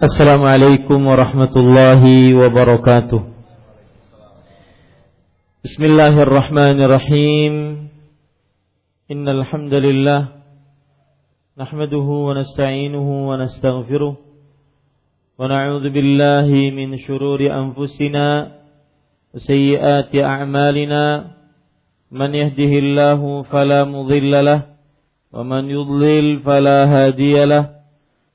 Assalamualaikum warahmatullahi wabarakatuh. Bismillahirrahmanirrahim. Innal alhamdulillah. nahmaduhu nasta'inuhu wa nastaghfiruh. Wa na'udzu min shururi anfusina wa a'malina. Man yahdihillahu fala فلا lah wa man yudlil fala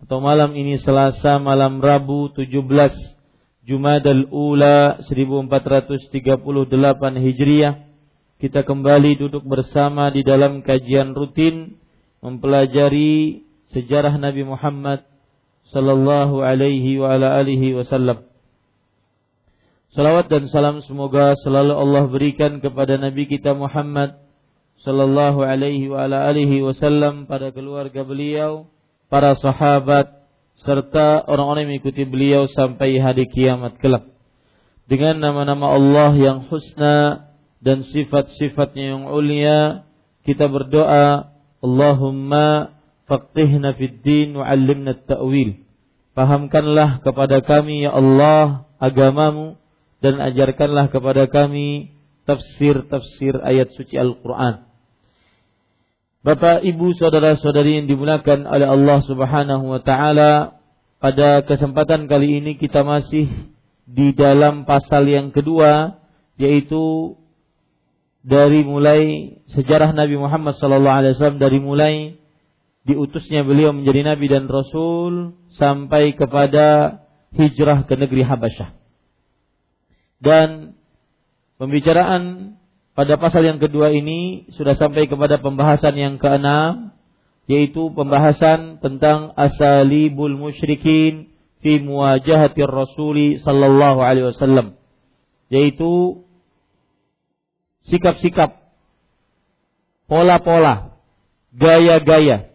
atau malam ini Selasa malam Rabu 17 Jumadal Ula 1438 Hijriah kita kembali duduk bersama di dalam kajian rutin mempelajari sejarah Nabi Muhammad sallallahu alaihi wa ala alihi wasallam. Salawat dan salam semoga selalu Allah berikan kepada Nabi kita Muhammad sallallahu alaihi wa ala alihi wasallam pada keluarga beliau, para sahabat serta orang-orang yang mengikuti beliau sampai hari kiamat kelak. Dengan nama-nama Allah yang husna dan sifat-sifatnya yang ulia, kita berdoa, Allahumma faqihna fid din wa 'allimna at-ta'wil. Pahamkanlah kepada kami ya Allah agamamu dan ajarkanlah kepada kami tafsir-tafsir ayat suci Al-Qur'an. Bapak, Ibu, saudara-saudari yang dimuliakan oleh Allah Subhanahu wa taala, pada kesempatan kali ini kita masih di dalam pasal yang kedua yaitu dari mulai sejarah Nabi Muhammad sallallahu alaihi wasallam dari mulai diutusnya beliau menjadi nabi dan rasul sampai kepada hijrah ke negeri Habasyah. Dan pembicaraan pada pasal yang kedua ini sudah sampai kepada pembahasan yang keenam yaitu pembahasan tentang asalibul musyrikin fi muwajahati rasuli sallallahu alaihi wasallam yaitu sikap-sikap pola-pola gaya-gaya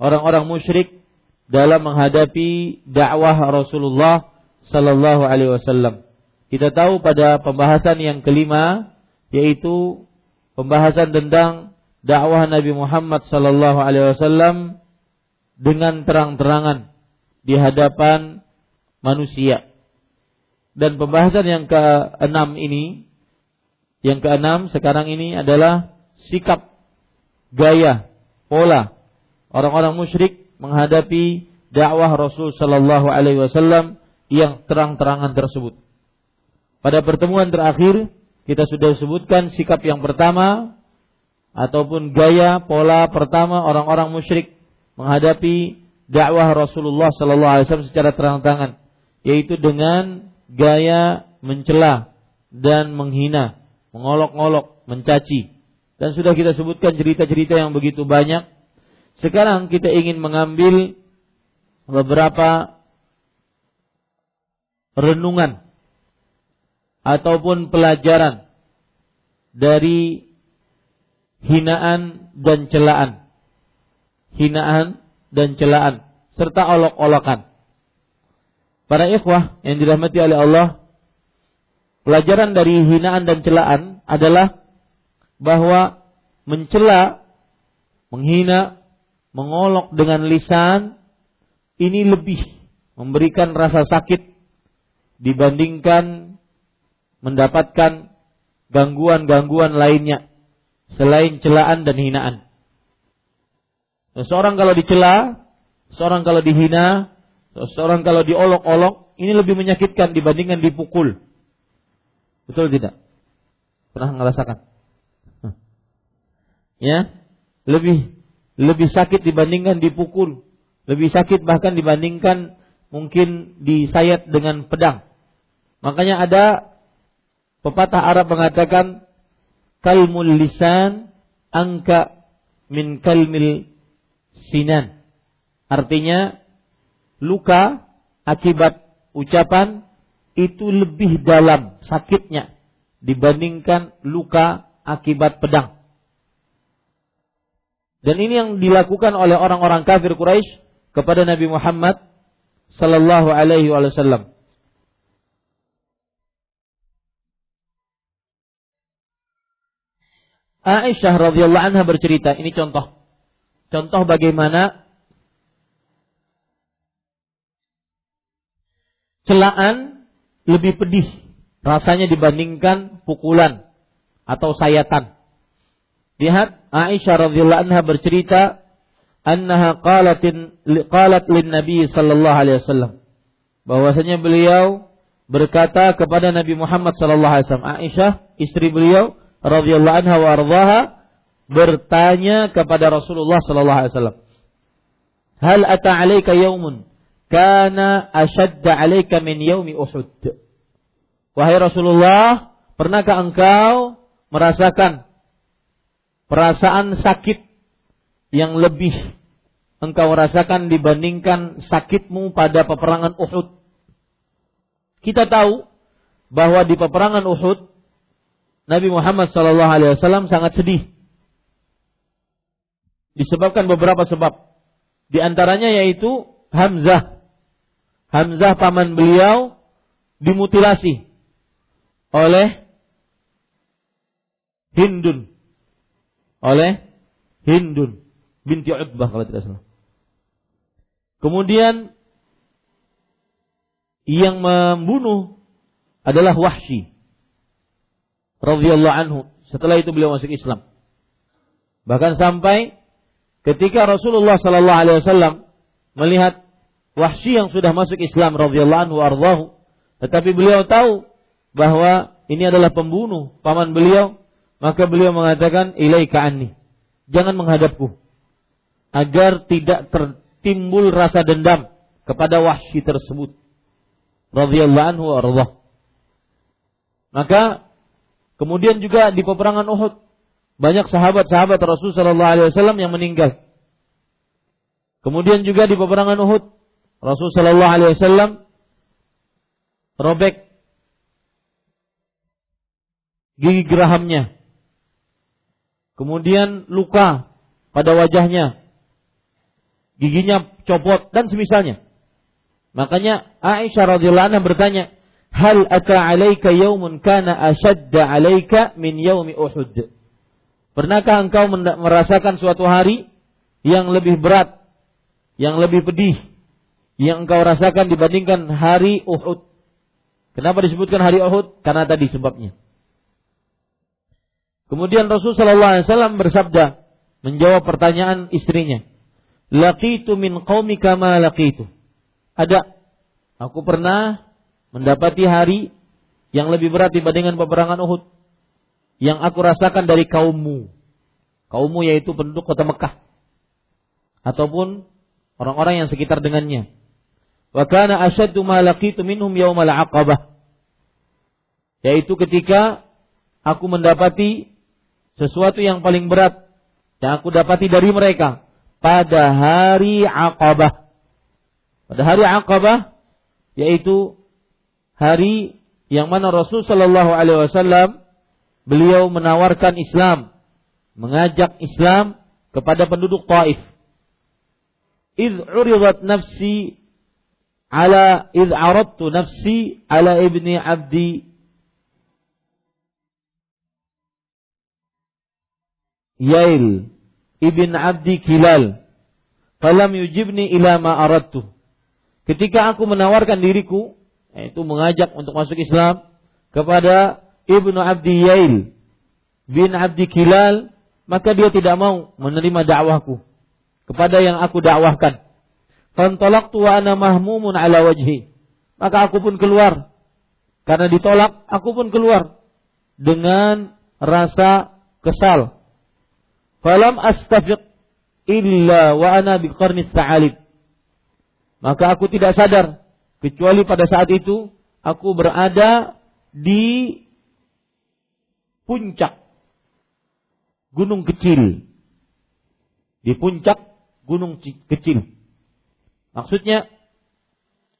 orang-orang musyrik dalam menghadapi dakwah Rasulullah sallallahu alaihi wasallam. Kita tahu pada pembahasan yang kelima yaitu pembahasan tentang dakwah Nabi Muhammad sallallahu alaihi wasallam dengan terang-terangan di hadapan manusia. Dan pembahasan yang keenam ini yang keenam sekarang ini adalah sikap gaya pola orang-orang musyrik menghadapi dakwah Rasul sallallahu alaihi wasallam yang terang-terangan tersebut. Pada pertemuan terakhir kita sudah sebutkan sikap yang pertama ataupun gaya pola pertama orang-orang musyrik menghadapi dakwah Rasulullah sallallahu alaihi wasallam secara terang-terangan yaitu dengan gaya mencela dan menghina, mengolok-olok, mencaci. Dan sudah kita sebutkan cerita-cerita yang begitu banyak. Sekarang kita ingin mengambil beberapa renungan ataupun pelajaran dari hinaan dan celaan. Hinaan dan celaan serta olok-olokan. Para ikhwah yang dirahmati oleh Allah, pelajaran dari hinaan dan celaan adalah bahwa mencela, menghina, mengolok dengan lisan ini lebih memberikan rasa sakit dibandingkan mendapatkan gangguan-gangguan lainnya selain celaan dan hinaan. Seorang kalau dicela, seorang kalau dihina, seorang kalau diolok-olok, ini lebih menyakitkan dibandingkan dipukul. Betul tidak? Pernah merasakan? Ya, lebih lebih sakit dibandingkan dipukul, lebih sakit bahkan dibandingkan mungkin disayat dengan pedang. Makanya ada pepatah Arab mengatakan kalmul lisan angka min kalmil sinan. Artinya luka akibat ucapan itu lebih dalam sakitnya dibandingkan luka akibat pedang. Dan ini yang dilakukan oleh orang-orang kafir Quraisy kepada Nabi Muhammad sallallahu alaihi wasallam. Aisyah radhiyallahu anha bercerita, ini contoh. Contoh bagaimana celaan lebih pedih rasanya dibandingkan pukulan atau sayatan. Lihat Aisyah radhiyallahu anha bercerita annaha qalatin qalat lin Nabi sallallahu alaihi wasallam bahwasanya beliau berkata kepada Nabi Muhammad sallallahu alaihi wasallam Aisyah istri beliau radhiyallahu anha wa ardhaha bertanya kepada Rasulullah sallallahu alaihi wasallam, "Hal ata 'alaika yaumun kana ashadda 'alaika min yaumi Uhud?" Wahai Rasulullah, pernahkah engkau merasakan perasaan sakit yang lebih engkau rasakan dibandingkan sakitmu pada peperangan Uhud? Kita tahu bahwa di peperangan Uhud Nabi Muhammad Shallallahu Alaihi Wasallam sangat sedih. Disebabkan beberapa sebab. Di antaranya yaitu Hamzah. Hamzah paman beliau dimutilasi oleh Hindun. Oleh Hindun binti Utbah kalau tidak salah. Kemudian yang membunuh adalah Wahsy radhiyallahu anhu. Setelah itu beliau masuk Islam. Bahkan sampai ketika Rasulullah sallallahu alaihi wasallam melihat Wahsy yang sudah masuk Islam radhiyallahu anhu ardahu, tetapi beliau tahu bahwa ini adalah pembunuh paman beliau, maka beliau mengatakan ilaika anni. Jangan menghadapku. Agar tidak tertimbul rasa dendam kepada Wahsy tersebut. Radhiyallahu anhu ardahu. Maka Kemudian juga di peperangan Uhud banyak sahabat-sahabat Rasul Shallallahu Alaihi Wasallam yang meninggal. Kemudian juga di peperangan Uhud Rasul Shallallahu Alaihi Wasallam robek gigi gerahamnya. Kemudian luka pada wajahnya. Giginya copot dan semisalnya. Makanya Aisyah radhiyallahu anha bertanya, hal ata alaika yaumun kana ashadda alaika min yaumi Uhud. Pernahkah engkau merasakan suatu hari yang lebih berat, yang lebih pedih, yang engkau rasakan dibandingkan hari Uhud? Kenapa disebutkan hari Uhud? Karena tadi sebabnya. Kemudian Rasul sallallahu alaihi wasallam bersabda menjawab pertanyaan istrinya. Laqitu min qaumika ma laqitu. Ada aku pernah mendapati hari yang lebih berat dibandingkan peperangan Uhud yang aku rasakan dari kaummu. Kaummu yaitu penduduk kota Mekah ataupun orang-orang yang sekitar dengannya. Wa kana asyaddu ma laqitu minhum yaumal aqabah. Yaitu ketika aku mendapati sesuatu yang paling berat yang aku dapati dari mereka pada hari Aqabah. Pada hari Aqabah yaitu hari yang mana Rasul Shallallahu Alaihi Wasallam beliau menawarkan Islam, mengajak Islam kepada penduduk Taif. Id uridat nafsi ala id aradtu nafsi ala ibni abdi. Yail ibn Abdi Kilal. Falam yujibni ila ma aradtu. Ketika aku menawarkan diriku yaitu mengajak untuk masuk Islam kepada Ibnu Abdi Yail bin Abdi Kilal, maka dia tidak mau menerima dakwahku kepada yang aku dakwahkan. Fantalaqtu wa ana mahmumun ala wajhi. Maka aku pun keluar. Karena ditolak, aku pun keluar dengan rasa kesal. Falam astafiq illa wa ana biqarnis sa'alib. Maka aku tidak sadar kecuali pada saat itu aku berada di puncak gunung kecil. Di puncak gunung kecil. Maksudnya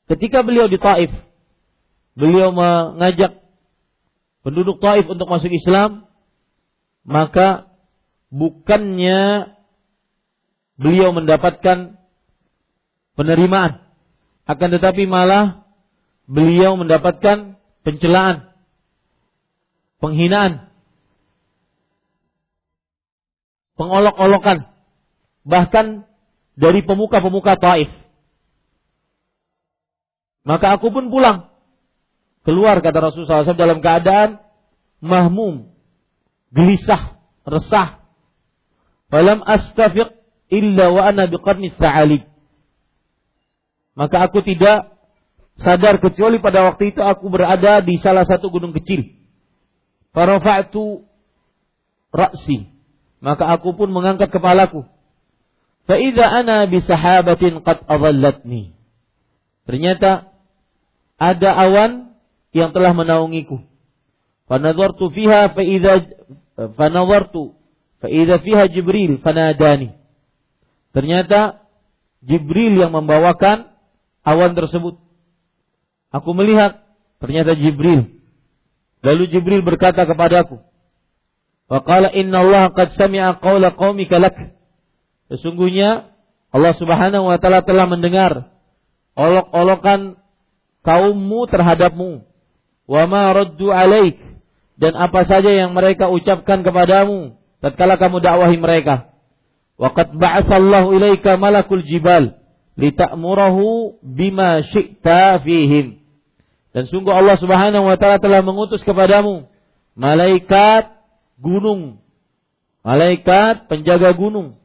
ketika beliau di Taif, beliau mengajak penduduk Taif untuk masuk Islam, maka bukannya beliau mendapatkan penerimaan, akan tetapi malah beliau mendapatkan pencelaan, penghinaan, pengolok-olokan, bahkan dari pemuka-pemuka Taif. Maka aku pun pulang. Keluar kata Rasulullah SAW dalam keadaan mahmum, gelisah, resah. Falam astafiq illa wa ana biqarni sa'alib. Maka aku tidak sadar kecuali pada waktu itu aku berada di salah satu gunung kecil. Farafa'tu ra'si. Maka aku pun mengangkat kepalaku. Fa'idha ana bisahabatin qad adallatni. Ternyata ada awan yang telah menaungiku. Fanadhartu fiha fa'idha fanadhartu fa'idha fiha Jibril fanadani. Ternyata Jibril yang membawakan awan tersebut. Aku melihat ternyata Jibril. Lalu Jibril berkata kepadaku, Wa qala inna Allah qad sami'a qawla qaumika lak. Sesungguhnya Allah Subhanahu wa taala telah mendengar olok-olokan kaummu terhadapmu. Wa ma raddu alaik dan apa saja yang mereka ucapkan kepadamu tatkala kamu dakwahi mereka. Wa qad ba'atsallahu ilaika malakul jibal lita'murahu bima syi'ta fihim. Dan sungguh Allah Subhanahu wa taala telah mengutus kepadamu malaikat gunung. Malaikat penjaga gunung.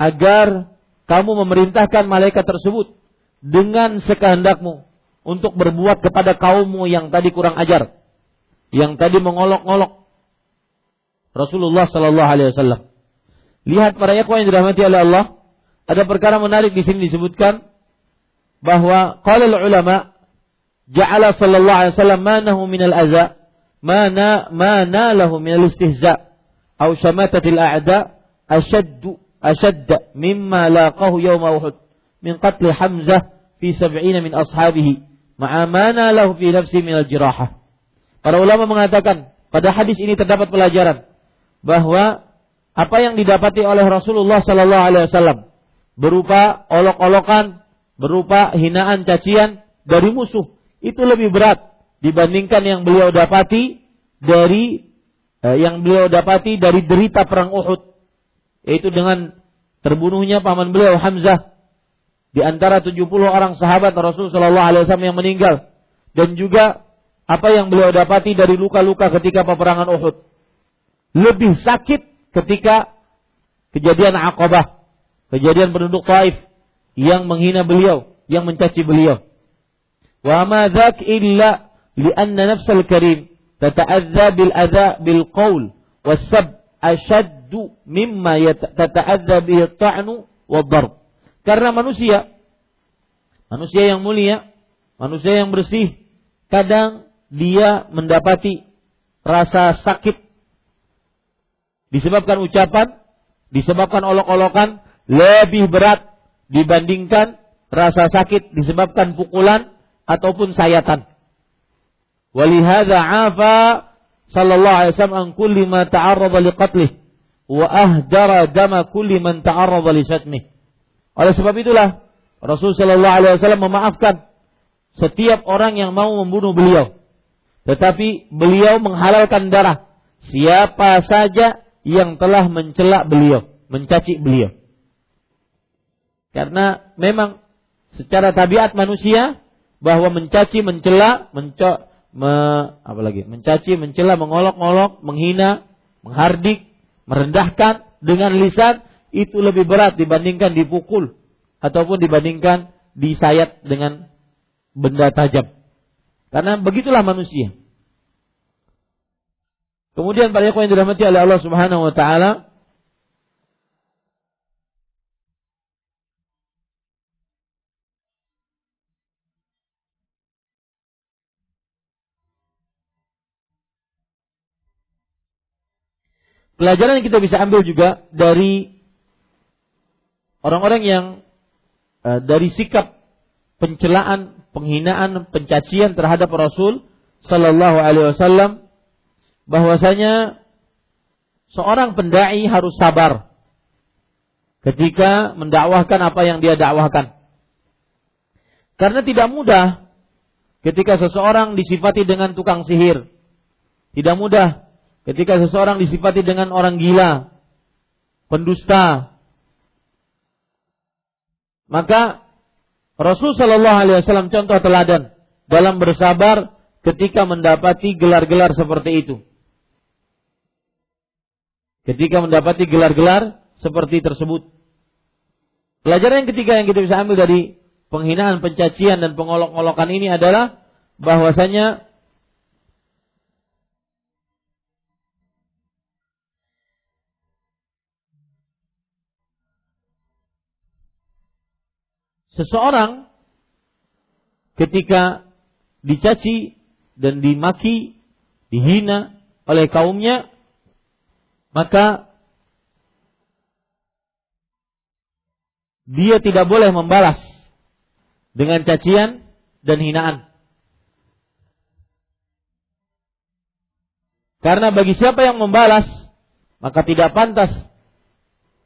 Agar kamu memerintahkan malaikat tersebut dengan sekehendakmu untuk berbuat kepada kaummu yang tadi kurang ajar, yang tadi mengolok-olok Rasulullah Sallallahu Alaihi Wasallam. Lihat para yang dirahmati oleh Allah, ada perkara menarik di sini disebutkan bahwa qala ulama ja'ala sallallahu alaihi wasallam manahu min al-adza mana mana lahu min al-istihza aw shamatatil a'da ashaddu ashadda mimma laqahu yawm Uhud min qatl Hamzah fi sab'ina min ashabihi ma'a mana lahu fi nafsi min al-jirahah. Para ulama mengatakan pada hadis ini terdapat pelajaran bahwa apa yang didapati oleh Rasulullah sallallahu alaihi wasallam berupa olok-olokan, berupa hinaan cacian dari musuh. Itu lebih berat dibandingkan yang beliau dapati dari eh, yang beliau dapati dari derita perang Uhud. Yaitu dengan terbunuhnya paman beliau Hamzah. Di antara 70 orang sahabat Rasul Shallallahu alaihi wasallam yang meninggal. Dan juga apa yang beliau dapati dari luka-luka ketika peperangan Uhud. Lebih sakit ketika kejadian Aqabah Kejadian penduduk Taif yang menghina beliau, yang mencaci beliau. Wa ma dzak an-nafs al karim tata'adza bil adza bil qaul was sab ashaddu mimma tata'adza bihi ta'nu wa darb. Karena manusia manusia yang mulia, manusia yang bersih, kadang dia mendapati rasa sakit disebabkan ucapan, disebabkan olok-olokan, lebih berat dibandingkan rasa sakit disebabkan pukulan ataupun sayatan. Walihada afa sallallahu alaihi wasallam an kulli ma ta'arrada liqatli wa ahdara dama kulli man ta'arrada li syatmih. Oleh sebab itulah Rasul sallallahu alaihi wasallam memaafkan setiap orang yang mau membunuh beliau. Tetapi beliau menghalalkan darah siapa saja yang telah mencela beliau, mencaci beliau. Karena memang secara tabiat manusia bahwa mencaci, mencela, menco, me, apa lagi? Mencaci, mencela, mengolok-olok, menghina, menghardik, merendahkan dengan lisan itu lebih berat dibandingkan dipukul ataupun dibandingkan disayat dengan benda tajam. Karena begitulah manusia. Kemudian para yang dirahmati oleh Allah Subhanahu wa taala Pelajaran yang kita bisa ambil juga dari orang-orang yang uh, dari sikap pencelaan, penghinaan, pencacian terhadap Rasul Sallallahu Alaihi Wasallam bahwasanya seorang pendai harus sabar ketika mendakwahkan apa yang dia dakwahkan. Karena tidak mudah ketika seseorang disifati dengan tukang sihir. Tidak mudah Ketika seseorang disifati dengan orang gila, pendusta, maka Rasul Shallallahu Alaihi Wasallam contoh teladan dalam bersabar ketika mendapati gelar-gelar seperti itu. Ketika mendapati gelar-gelar seperti tersebut. Pelajaran yang ketiga yang kita bisa ambil dari penghinaan, pencacian dan pengolok-olokan ini adalah bahwasanya seseorang ketika dicaci dan dimaki, dihina oleh kaumnya, maka dia tidak boleh membalas dengan cacian dan hinaan. Karena bagi siapa yang membalas, maka tidak pantas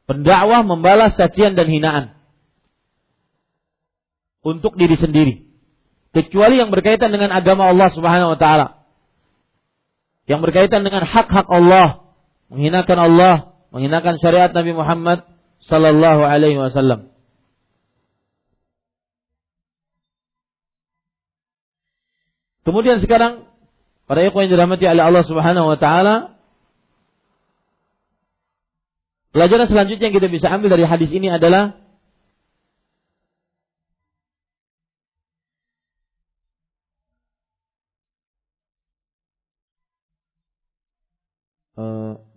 pendakwah membalas cacian dan hinaan untuk diri sendiri. Kecuali yang berkaitan dengan agama Allah Subhanahu wa taala. Yang berkaitan dengan hak-hak Allah, menghinakan Allah, menghinakan syariat Nabi Muhammad sallallahu alaihi wasallam. Kemudian sekarang para ikhwan yang dirahmati oleh Allah Subhanahu wa taala Pelajaran selanjutnya yang kita bisa ambil dari hadis ini adalah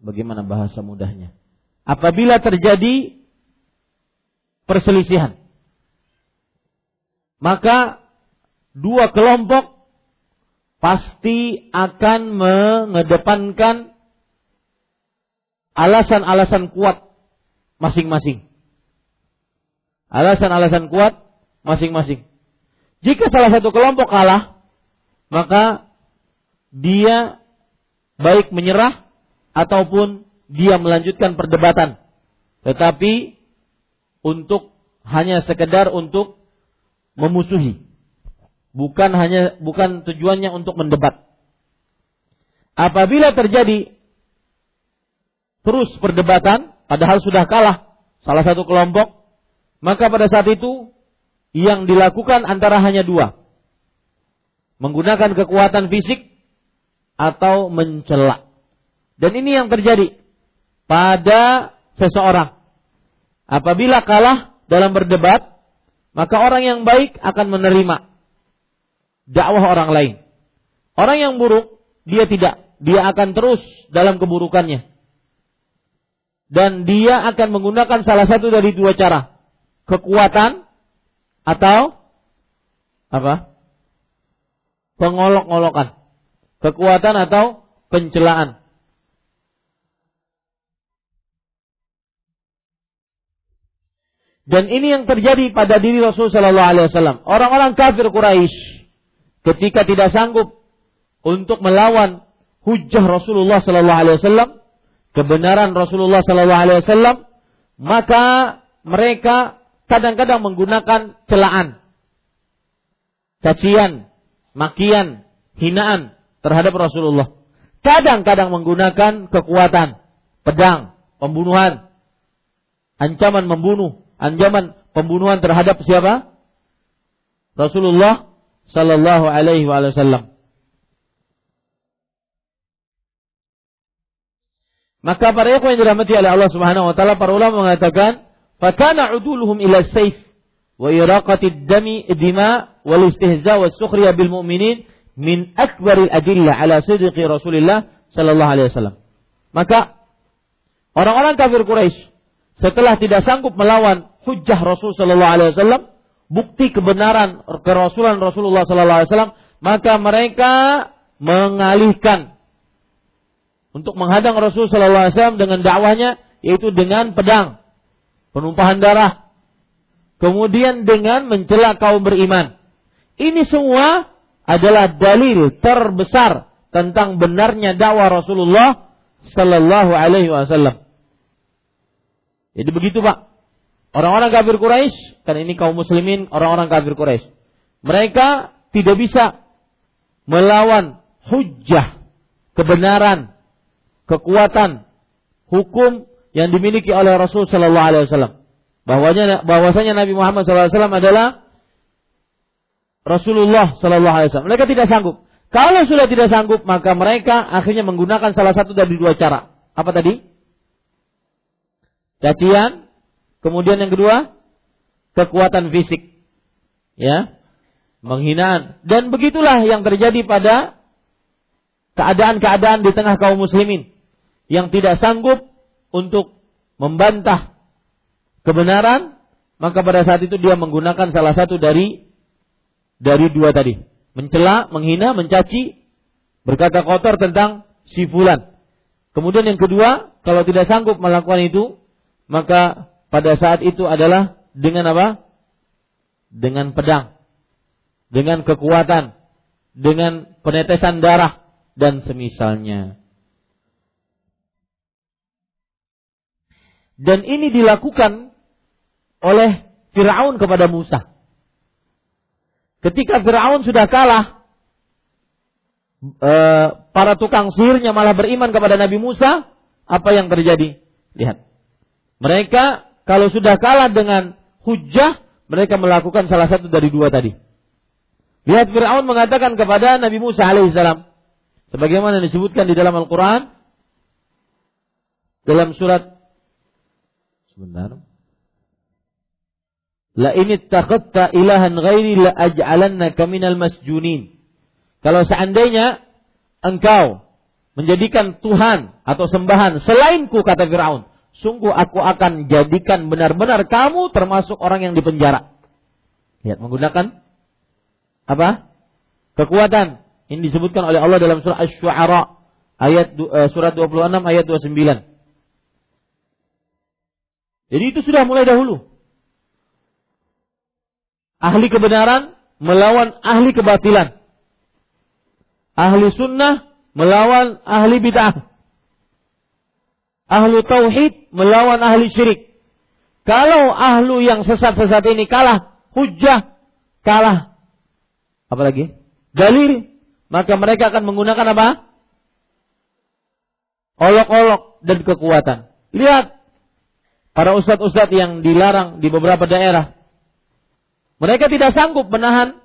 bagaimana bahasa mudahnya? Apabila terjadi perselisihan, maka dua kelompok pasti akan mengedepankan alasan-alasan kuat masing-masing. Alasan-alasan kuat masing-masing. Jika salah satu kelompok kalah, maka dia baik menyerah ataupun dia melanjutkan perdebatan. Tetapi untuk hanya sekedar untuk memusuhi. Bukan hanya bukan tujuannya untuk mendebat. Apabila terjadi terus perdebatan padahal sudah kalah salah satu kelompok maka pada saat itu yang dilakukan antara hanya dua. Menggunakan kekuatan fisik atau mencela dan ini yang terjadi pada seseorang. Apabila kalah dalam berdebat, maka orang yang baik akan menerima dakwah orang lain. Orang yang buruk, dia tidak. Dia akan terus dalam keburukannya. Dan dia akan menggunakan salah satu dari dua cara. Kekuatan atau apa? Pengolok-olokan. Kekuatan atau pencelaan. Dan ini yang terjadi pada diri Rasul Shallallahu Alaihi Wasallam. Orang-orang kafir Quraisy ketika tidak sanggup untuk melawan hujah Rasulullah Shallallahu Alaihi Wasallam, kebenaran Rasulullah Shallallahu Alaihi Wasallam, maka mereka kadang-kadang menggunakan celaan, cacian, makian, hinaan terhadap Rasulullah. Kadang-kadang menggunakan kekuatan, pedang, pembunuhan, ancaman membunuh, ancaman pembunuhan terhadap siapa? Rasulullah sallallahu alaihi wasallam. Maka para ikhwan yang dirahmati oleh Allah Subhanahu wa taala para ulama mengatakan, "Fakana uduluhum ila saif wa iraqati dami dima wal istihza was sukhriya bil mu'minin min akbaril adillah ala sidqi Rasulillah sallallahu alaihi wasallam." Maka orang-orang kafir Quraisy setelah tidak sanggup melawan hujjah Rasul sallallahu alaihi wasallam, bukti kebenaran kerasulan Rasulullah sallallahu alaihi wasallam, maka mereka mengalihkan untuk menghadang Rasul sallallahu alaihi wasallam dengan dakwahnya yaitu dengan pedang, penumpahan darah, kemudian dengan mencela kaum beriman. Ini semua adalah dalil terbesar tentang benarnya dakwah Rasulullah Sallallahu Alaihi Wasallam. Jadi begitu pak. Orang-orang kafir Quraisy, kan ini kaum muslimin, orang-orang kafir Quraisy. Mereka tidak bisa melawan hujah, kebenaran, kekuatan, hukum yang dimiliki oleh Rasul Sallallahu Alaihi Wasallam. Bahwanya bahwasanya Nabi Muhammad SAW adalah Rasulullah Wasallam. Mereka tidak sanggup. Kalau sudah tidak sanggup, maka mereka akhirnya menggunakan salah satu dari dua cara. Apa tadi? Cacian. Kemudian yang kedua, kekuatan fisik. Ya. Menghinaan. Dan begitulah yang terjadi pada keadaan-keadaan di tengah kaum muslimin. Yang tidak sanggup untuk membantah kebenaran, maka pada saat itu dia menggunakan salah satu dari dari dua tadi mencela, menghina, mencaci, berkata kotor tentang si fulan. Kemudian yang kedua, kalau tidak sanggup melakukan itu, maka pada saat itu adalah dengan apa? Dengan pedang, dengan kekuatan, dengan penetesan darah dan semisalnya. Dan ini dilakukan oleh Firaun kepada Musa. Ketika Firaun sudah kalah, e, para tukang sihirnya malah beriman kepada Nabi Musa. Apa yang terjadi? Lihat. Mereka kalau sudah kalah dengan hujah, mereka melakukan salah satu dari dua tadi. Lihat Fir'aun mengatakan kepada Nabi Musa alaihissalam. Sebagaimana disebutkan di dalam Al-Quran. Dalam surat. Sebentar. La ini takhatta ilahan ghairi la aj'alannaka minal masjunin. Kalau seandainya engkau menjadikan Tuhan atau sembahan selainku kata Firaun, sungguh aku akan jadikan benar-benar kamu termasuk orang yang dipenjara. Lihat menggunakan apa? Kekuatan. Ini disebutkan oleh Allah dalam surah Asy-Syu'ara ayat uh, surat 26 ayat 29. Jadi itu sudah mulai dahulu ahli kebenaran melawan ahli kebatilan. Ahli sunnah melawan ahli bid'ah. Ahlu tauhid melawan ahli syirik. Kalau ahlu yang sesat-sesat ini kalah, hujah, kalah. Apalagi? Dalil. Maka mereka akan menggunakan apa? Olok-olok dan kekuatan. Lihat. Para ustadz-ustadz yang dilarang di beberapa daerah. Mereka tidak sanggup menahan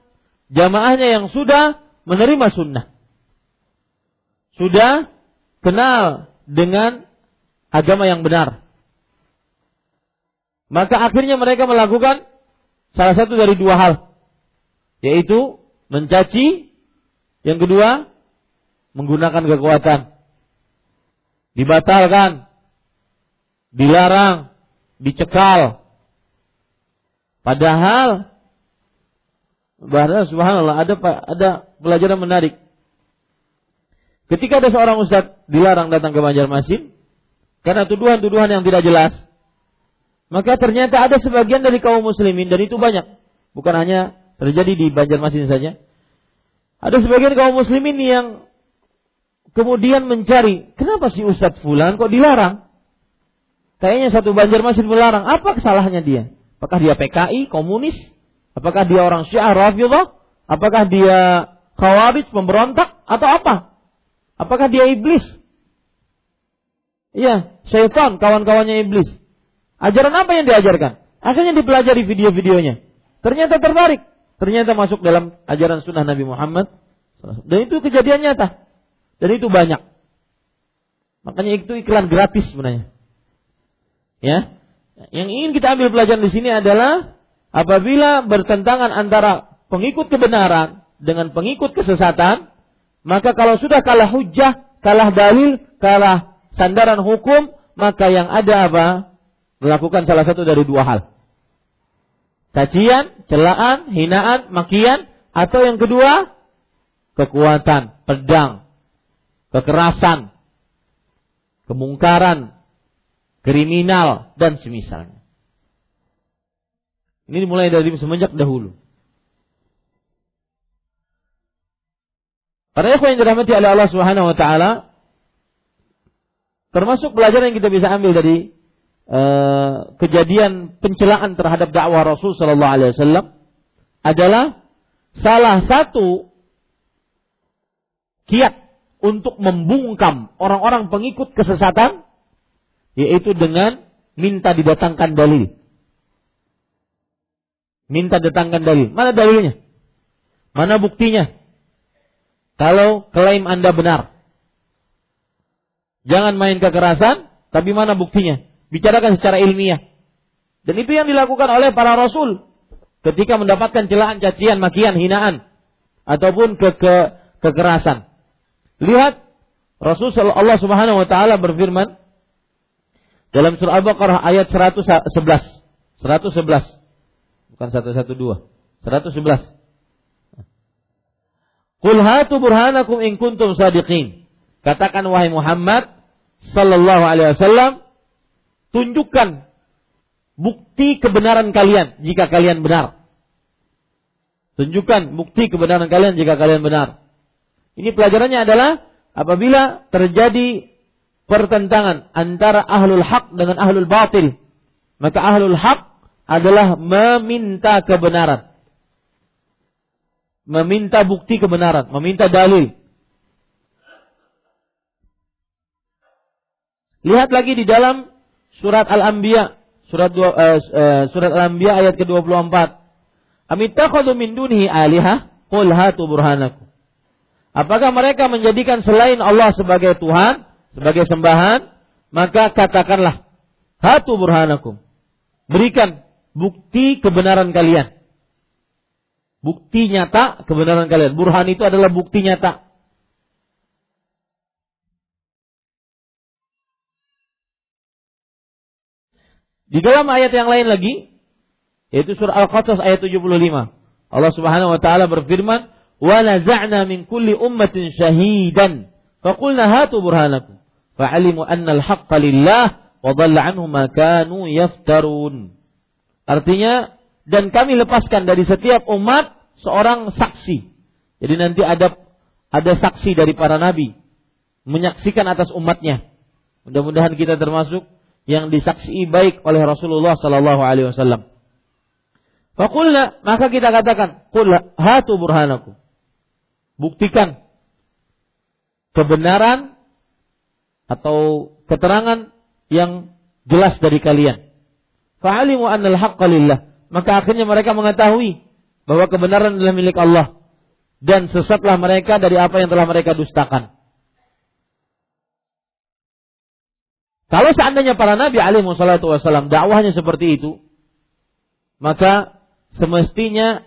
jamaahnya yang sudah menerima sunnah. Sudah kenal dengan agama yang benar. Maka akhirnya mereka melakukan salah satu dari dua hal. Yaitu mencaci. Yang kedua, menggunakan kekuatan. Dibatalkan. Dilarang. Dicekal. Padahal Bahkan subhanallah ada ada pelajaran menarik. Ketika ada seorang ustadz dilarang datang ke Banjarmasin karena tuduhan-tuduhan yang tidak jelas, maka ternyata ada sebagian dari kaum muslimin dan itu banyak, bukan hanya terjadi di Banjarmasin saja. Ada sebagian kaum muslimin yang kemudian mencari, kenapa si Ustadz Fulan kok dilarang? Kayaknya satu Banjarmasin melarang, apa kesalahannya dia? Apakah dia PKI, komunis? Apakah dia orang Syiah Rafidhah? Apakah dia Khawarij pemberontak atau apa? Apakah dia iblis? Iya, syaitan kawan-kawannya iblis. Ajaran apa yang diajarkan? Akhirnya dipelajari video-videonya. Ternyata tertarik. Ternyata masuk dalam ajaran sunnah Nabi Muhammad. Dan itu kejadian nyata. Dan itu banyak. Makanya itu iklan gratis sebenarnya. Ya. Yang ingin kita ambil pelajaran di sini adalah apabila bertentangan antara pengikut kebenaran dengan pengikut kesesatan, maka kalau sudah kalah hujah, kalah dalil, kalah sandaran hukum, maka yang ada apa? Melakukan salah satu dari dua hal. Cacian, celaan, hinaan, makian, atau yang kedua, kekuatan, pedang, kekerasan, kemungkaran, kriminal, dan semisalnya. Ini dimulai dari semenjak dahulu. Para ikhwan yang dirahmati oleh Allah Subhanahu wa taala termasuk pelajaran yang kita bisa ambil dari uh, kejadian pencelaan terhadap dakwah Rasul sallallahu alaihi wasallam adalah salah satu kiat untuk membungkam orang-orang pengikut kesesatan yaitu dengan minta didatangkan dalil. Minta datangkan dalil. Mana dalilnya? Mana buktinya? Kalau klaim Anda benar. Jangan main kekerasan, tapi mana buktinya? Bicarakan secara ilmiah. Dan itu yang dilakukan oleh para rasul ketika mendapatkan celaan, cacian, makian, hinaan ataupun ke, ke kekerasan. Lihat Rasul Allah Subhanahu wa taala berfirman dalam surah Al-Baqarah ayat 111. 111. Bukan 112. 111. Qul hatu burhanakum in kuntum sadiqin. Katakan wahai Muhammad sallallahu alaihi wasallam, tunjukkan bukti kebenaran kalian jika kalian benar. Tunjukkan bukti kebenaran kalian jika kalian benar. Ini pelajarannya adalah apabila terjadi pertentangan antara ahlul hak dengan ahlul batil, maka ahlul hak adalah meminta kebenaran meminta bukti kebenaran, meminta dalil. Lihat lagi di dalam surat Al-Anbiya, surat uh, surat Al-Anbiya ayat ke-24. Amittakhadhu min dunihi alihah? Qul hatu burhanakum. Apakah mereka menjadikan selain Allah sebagai Tuhan, sebagai sembahan? Maka katakanlah, hatu burhanakum. Berikan bukti kebenaran kalian. Bukti nyata kebenaran kalian. Burhan itu adalah bukti nyata. Di dalam ayat yang lain lagi, yaitu surah Al-Qasas ayat 75. Allah Subhanahu wa taala berfirman, "Wa naza'na min kulli ummatin syahidan, faqulna hatu burhanakum." Fa'alimu anna al-haqqa lillah wa dhalla 'anhum ma kanu yaftarun. Artinya dan kami lepaskan dari setiap umat seorang saksi. Jadi nanti ada ada saksi dari para nabi menyaksikan atas umatnya. Mudah-mudahan kita termasuk yang disaksi baik oleh Rasulullah sallallahu alaihi wasallam. Fakulna maka kita katakan, "Qul hatu burhanakum." Buktikan kebenaran atau keterangan yang jelas dari kalian. Fa'alimu annal haqqa maka akhirnya mereka mengetahui bahwa kebenaran adalah milik Allah dan sesatlah mereka dari apa yang telah mereka dustakan. Kalau seandainya para nabi alaihi wassalatu wassalam dakwahnya seperti itu, maka semestinya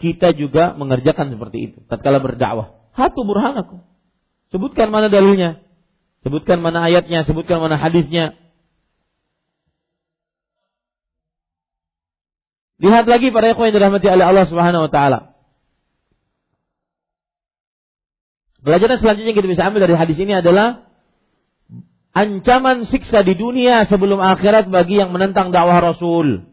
kita juga mengerjakan seperti itu tatkala berdakwah. Hatu burhanakum. Sebutkan mana dalilnya. Sebutkan mana ayatnya, sebutkan mana hadisnya. Lihat lagi para ikhwan yang dirahmati oleh Allah Subhanahu wa taala. Pelajaran selanjutnya yang kita bisa ambil dari hadis ini adalah ancaman siksa di dunia sebelum akhirat bagi yang menentang dakwah Rasul.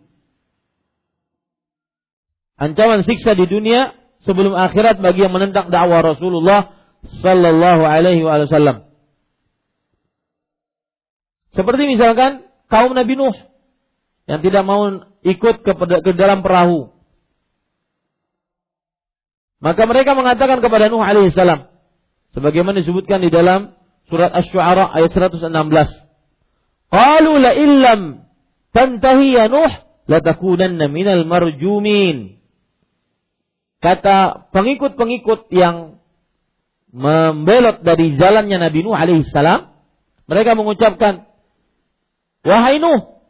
Ancaman siksa di dunia sebelum akhirat bagi yang menentang dakwah Rasulullah sallallahu alaihi wasallam. Seperti misalkan kaum Nabi Nuh yang tidak mau ikut ke, dalam perahu. Maka mereka mengatakan kepada Nuh alaihissalam, sebagaimana disebutkan di dalam surat Asy-Syu'ara ayat 116. Qalu la illam tantahi ya Nuh latakunanna minal marjumin. Kata pengikut-pengikut yang membelot dari jalannya Nabi Nuh alaihi salam, mereka mengucapkan, "Wahai Nuh,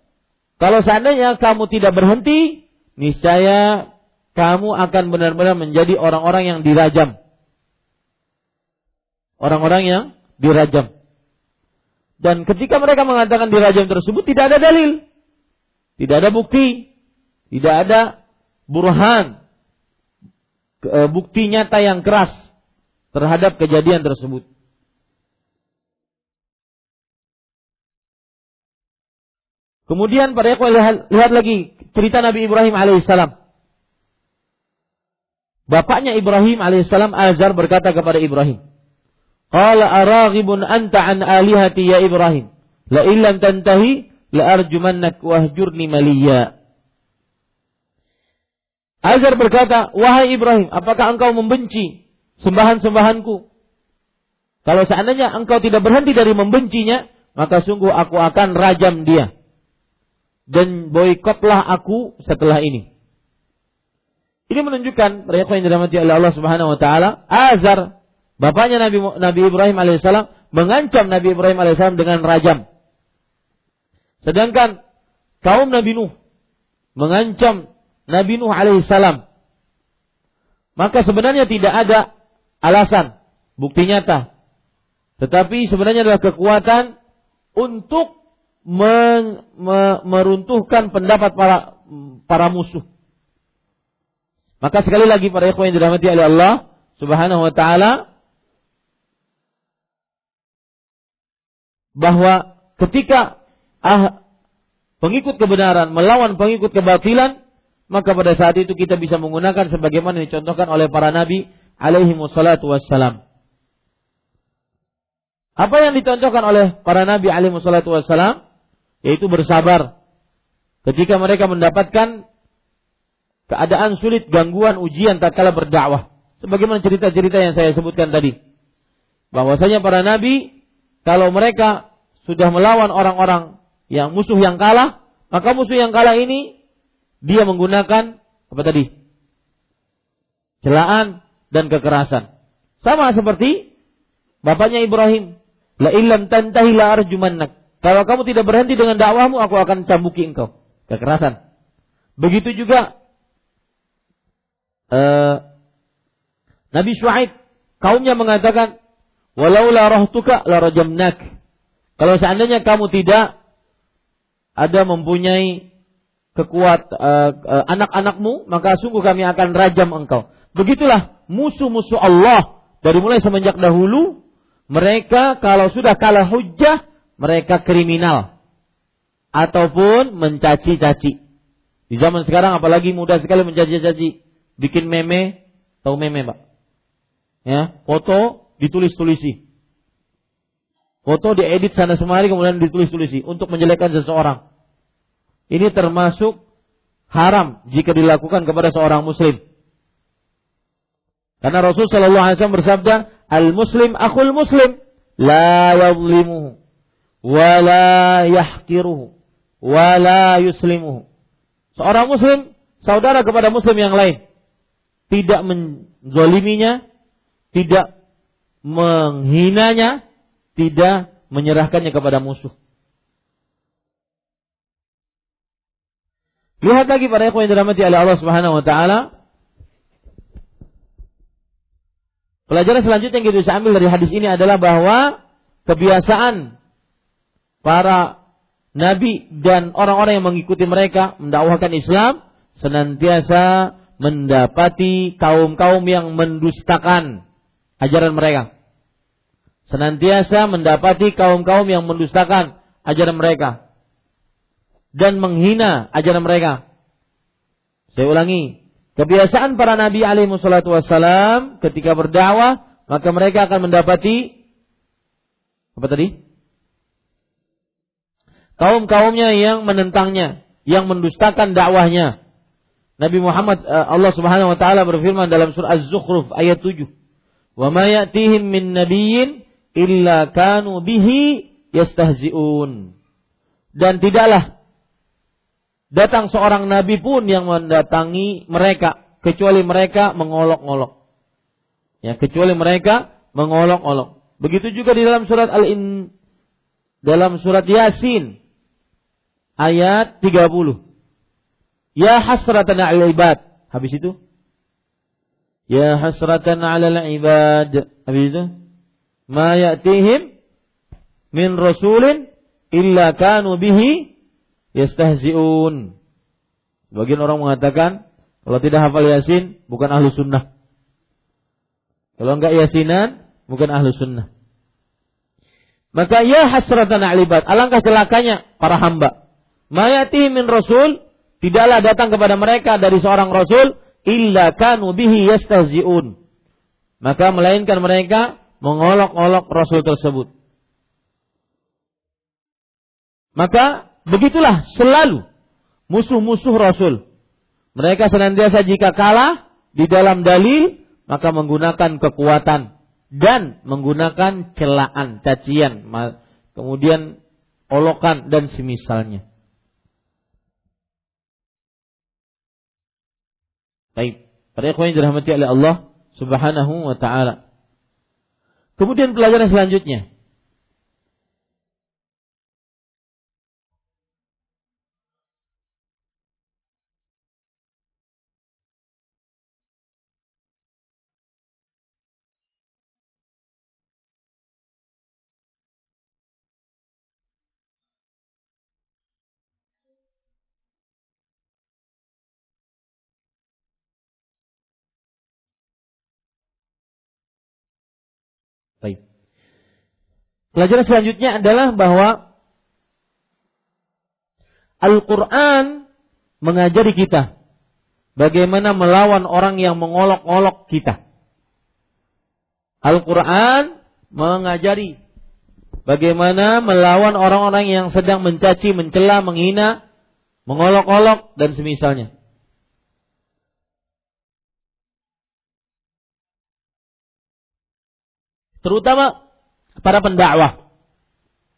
kalau seandainya kamu tidak berhenti, niscaya kamu akan benar-benar menjadi orang-orang yang dirajam." Orang-orang yang dirajam. Dan ketika mereka mengatakan dirajam tersebut tidak ada dalil. Tidak ada bukti. Tidak ada burhan. E, bukti nyata yang keras terhadap kejadian tersebut. Kemudian pada lihat, lihat lagi cerita Nabi Ibrahim alaihissalam. Bapaknya Ibrahim alaihissalam Azar berkata kepada Ibrahim, Qala araghibun anta an alihati ya Ibrahim. La illam tantahi la arjumannak wahjurni maliya. Azar berkata, "Wahai Ibrahim, apakah engkau membenci sembahan-sembahanku? Kalau seandainya engkau tidak berhenti dari membencinya, maka sungguh aku akan rajam dia. Dan boikotlah aku setelah ini." Ini menunjukkan mereka yang dirahmati oleh Allah Subhanahu wa taala, Azar Bapaknya Nabi Nabi Ibrahim alaihissalam mengancam Nabi Ibrahim alaihissalam dengan rajam. Sedangkan kaum Nabi Nuh mengancam Nabi Nuh alaihissalam. Maka sebenarnya tidak ada alasan, bukti nyata. Tetapi sebenarnya adalah kekuatan untuk men, me, meruntuhkan pendapat para para musuh. Maka sekali lagi para ikhwan yang dirahmati oleh Allah Subhanahu wa taala, bahwa ketika ah, pengikut kebenaran melawan pengikut kebatilan, maka pada saat itu kita bisa menggunakan sebagaimana dicontohkan oleh para nabi alaihi wassalatu wassalam. Apa yang dicontohkan oleh para nabi alaihi wassalatu wassalam? Yaitu bersabar ketika mereka mendapatkan keadaan sulit, gangguan, ujian tatkala berdakwah. Sebagaimana cerita-cerita yang saya sebutkan tadi. Bahwasanya para nabi kalau mereka sudah melawan orang-orang yang musuh yang kalah, maka musuh yang kalah ini dia menggunakan apa tadi? Celaan dan kekerasan. Sama seperti bapaknya Ibrahim. La illam tantahi la arjumannak. Kalau kamu tidak berhenti dengan dakwahmu, aku akan cambuki engkau. Kekerasan. Begitu juga uh, Nabi Shu'aib kaumnya mengatakan Walau la rohtuka la rajamnak. Kalau seandainya kamu tidak ada mempunyai kekuat uh, uh, anak-anakmu, maka sungguh kami akan rajam engkau. Begitulah musuh-musuh Allah dari mulai semenjak dahulu mereka kalau sudah kalah hujah mereka kriminal ataupun mencaci-caci. Di zaman sekarang apalagi mudah sekali mencaci-caci, bikin meme, tahu meme, Pak? Ya, foto ditulis-tulisi. Foto diedit sana semari kemudian ditulis-tulisi untuk menjelekkan seseorang. Ini termasuk haram jika dilakukan kepada seorang muslim. Karena Rasul Shallallahu Alaihi Wasallam bersabda, al Muslim akul Muslim, la yadlimuhu, wa la yahkiruhu, wa la yuslimuhu. Seorang Muslim saudara kepada Muslim yang lain, tidak menzoliminya, tidak menghinanya, tidak menyerahkannya kepada musuh. Lihat lagi para ikhwan yang dirahmati oleh Allah Subhanahu wa taala. Pelajaran selanjutnya yang kita bisa ambil dari hadis ini adalah bahwa kebiasaan para nabi dan orang-orang yang mengikuti mereka mendakwahkan Islam senantiasa mendapati kaum-kaum yang mendustakan ajaran mereka. Senantiasa mendapati kaum-kaum yang mendustakan ajaran mereka dan menghina ajaran mereka. Saya ulangi, kebiasaan para nabi alaihi wassalatu wassalam ketika berdakwah maka mereka akan mendapati apa tadi? Kaum-kaumnya yang menentangnya, yang mendustakan dakwahnya. Nabi Muhammad eh, Allah Subhanahu wa taala berfirman dalam surah Az-Zukhruf ayat 7. Wa ma ya'tihim min nabiyyin illa kanu bihi yastahzi'un. dan tidaklah datang seorang nabi pun yang mendatangi mereka kecuali mereka mengolok-olok. Ya, kecuali mereka mengolok-olok. Begitu juga di dalam surat Al-In dalam surat Yasin ayat 30. Ya hasratan 'alal ibad. Habis itu Ya hasratan 'alal ibad. Habis itu ma ya'tihim min rasulin illa kanu bihi yastahzi'un. Bagian orang mengatakan kalau tidak hafal Yasin bukan ahlu sunnah. Kalau enggak Yasinan bukan ahlu sunnah. Maka ya hasratan alibad. Alangkah celakanya para hamba. Mayati min rasul. Tidaklah datang kepada mereka dari seorang rasul. Illa kanu bihi yastahzi'un. Maka melainkan mereka mengolok-olok rasul tersebut. Maka begitulah selalu musuh-musuh rasul. Mereka senantiasa jika kalah di dalam dalil maka menggunakan kekuatan dan menggunakan celaan, cacian, kemudian olokan dan semisalnya. Baik, para ikhwan dirahmati oleh Allah Subhanahu wa taala. Kemudian pelajaran selanjutnya. Baik. Pelajaran selanjutnya adalah bahwa Al-Quran mengajari kita bagaimana melawan orang yang mengolok-olok kita. Al-Quran mengajari bagaimana melawan orang-orang yang sedang mencaci, mencela, menghina, mengolok-olok dan semisalnya. terutama para pendakwah.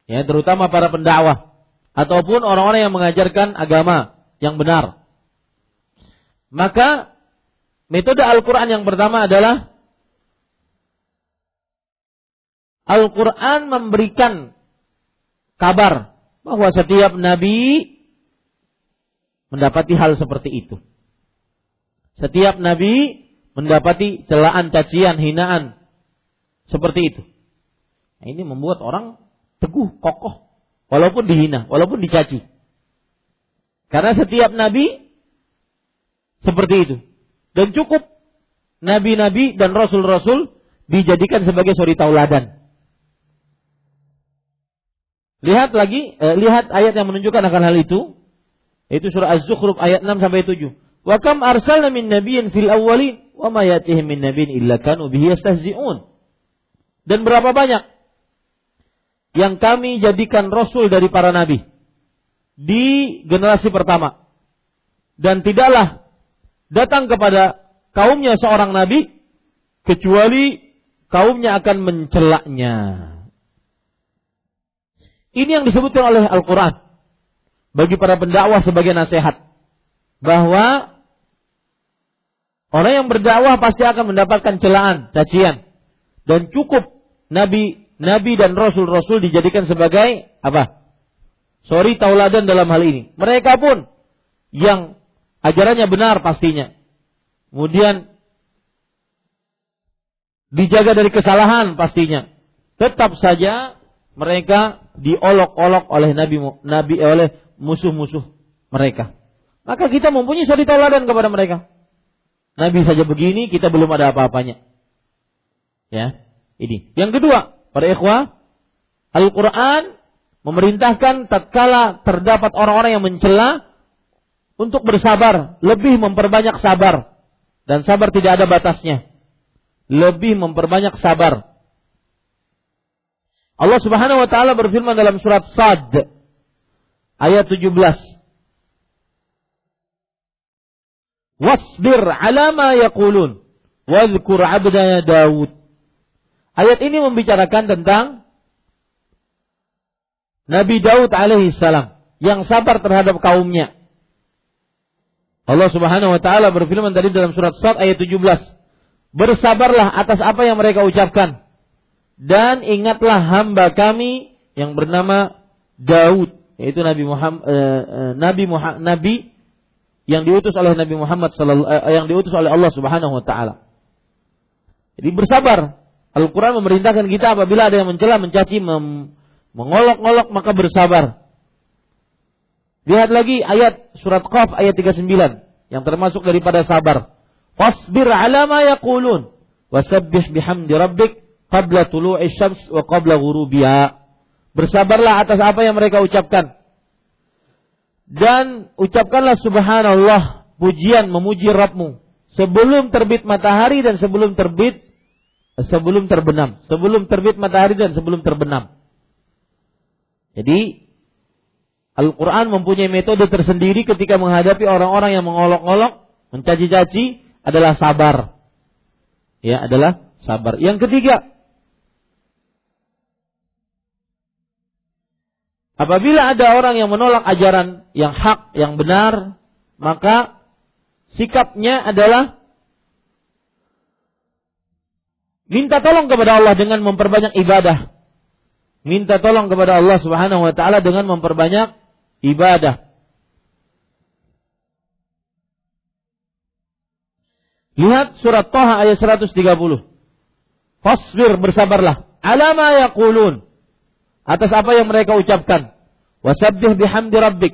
Ya, terutama para pendakwah ataupun orang-orang yang mengajarkan agama yang benar. Maka metode Al-Qur'an yang pertama adalah Al-Qur'an memberikan kabar bahwa setiap nabi mendapati hal seperti itu. Setiap nabi mendapati celaan, cacian, hinaan, seperti itu. Nah, ini membuat orang teguh, kokoh, walaupun dihina, walaupun dicaci. Karena setiap nabi seperti itu. Dan cukup nabi-nabi dan rasul-rasul dijadikan sebagai suri tauladan. Lihat lagi, eh, lihat ayat yang menunjukkan akan hal itu. Itu surah Az-Zukhruf ayat 6 sampai 7. Wa kam arsalna min nabiyyin fil awwalin wa ma yatihim min nabiyyin illa kanu bihi yastahzi'un. Dan berapa banyak yang kami jadikan rasul dari para nabi di generasi pertama. Dan tidaklah datang kepada kaumnya seorang nabi kecuali kaumnya akan mencelaknya. Ini yang disebutkan oleh Al-Quran bagi para pendakwah sebagai nasihat bahwa orang yang berdakwah pasti akan mendapatkan celaan, cacian, dan cukup nabi nabi dan rasul-rasul dijadikan sebagai apa? Sorry tauladan dalam hal ini. Mereka pun yang ajarannya benar pastinya. Kemudian dijaga dari kesalahan pastinya. Tetap saja mereka diolok-olok oleh nabi nabi oleh musuh-musuh mereka. Maka kita mempunyai suri tauladan kepada mereka. Nabi saja begini, kita belum ada apa-apanya. Ya. Ini. Yang kedua, para ikhwah, Al-Quran memerintahkan tatkala terdapat orang-orang yang mencela untuk bersabar, lebih memperbanyak sabar. Dan sabar tidak ada batasnya. Lebih memperbanyak sabar. Allah Subhanahu wa taala berfirman dalam surat Sad ayat 17. Wasbir ala ma yaqulun wadhkur 'abdana Daud Ayat ini membicarakan tentang Nabi Daud alaihi salam. yang sabar terhadap kaumnya. Allah Subhanahu wa taala berfirman tadi dalam surat Sad ayat 17. Bersabarlah atas apa yang mereka ucapkan dan ingatlah hamba kami yang bernama Daud yaitu Nabi Muhammad eh, eh, Nabi Muhammad Nabi yang diutus oleh Nabi Muhammad sallallahu eh, yang diutus oleh Allah Subhanahu wa taala. Jadi bersabar. Al-Qur'an memerintahkan kita apabila ada yang mencela, mencaci, mengolok-olok maka bersabar. Lihat lagi ayat surat Qaf ayat 39 yang termasuk daripada sabar. Fasbir ala ma yaqulun wasabbih bihamdi rabbik qabla tulu'i syams wa qabla ghurubiha. Bersabarlah atas apa yang mereka ucapkan. Dan ucapkanlah subhanallah pujian memuji Rabbmu sebelum terbit matahari dan sebelum terbit sebelum terbenam, sebelum terbit matahari dan sebelum terbenam. Jadi Al-Quran mempunyai metode tersendiri ketika menghadapi orang-orang yang mengolok-olok, mencaci-caci adalah sabar. Ya, adalah sabar. Yang ketiga, Apabila ada orang yang menolak ajaran yang hak, yang benar, maka sikapnya adalah minta tolong kepada Allah dengan memperbanyak ibadah. Minta tolong kepada Allah Subhanahu wa taala dengan memperbanyak ibadah. Lihat surat Toha ayat 130. Fasbir bersabarlah. Alama yaqulun atas apa yang mereka ucapkan. Wasabbih bihamdi rabbik.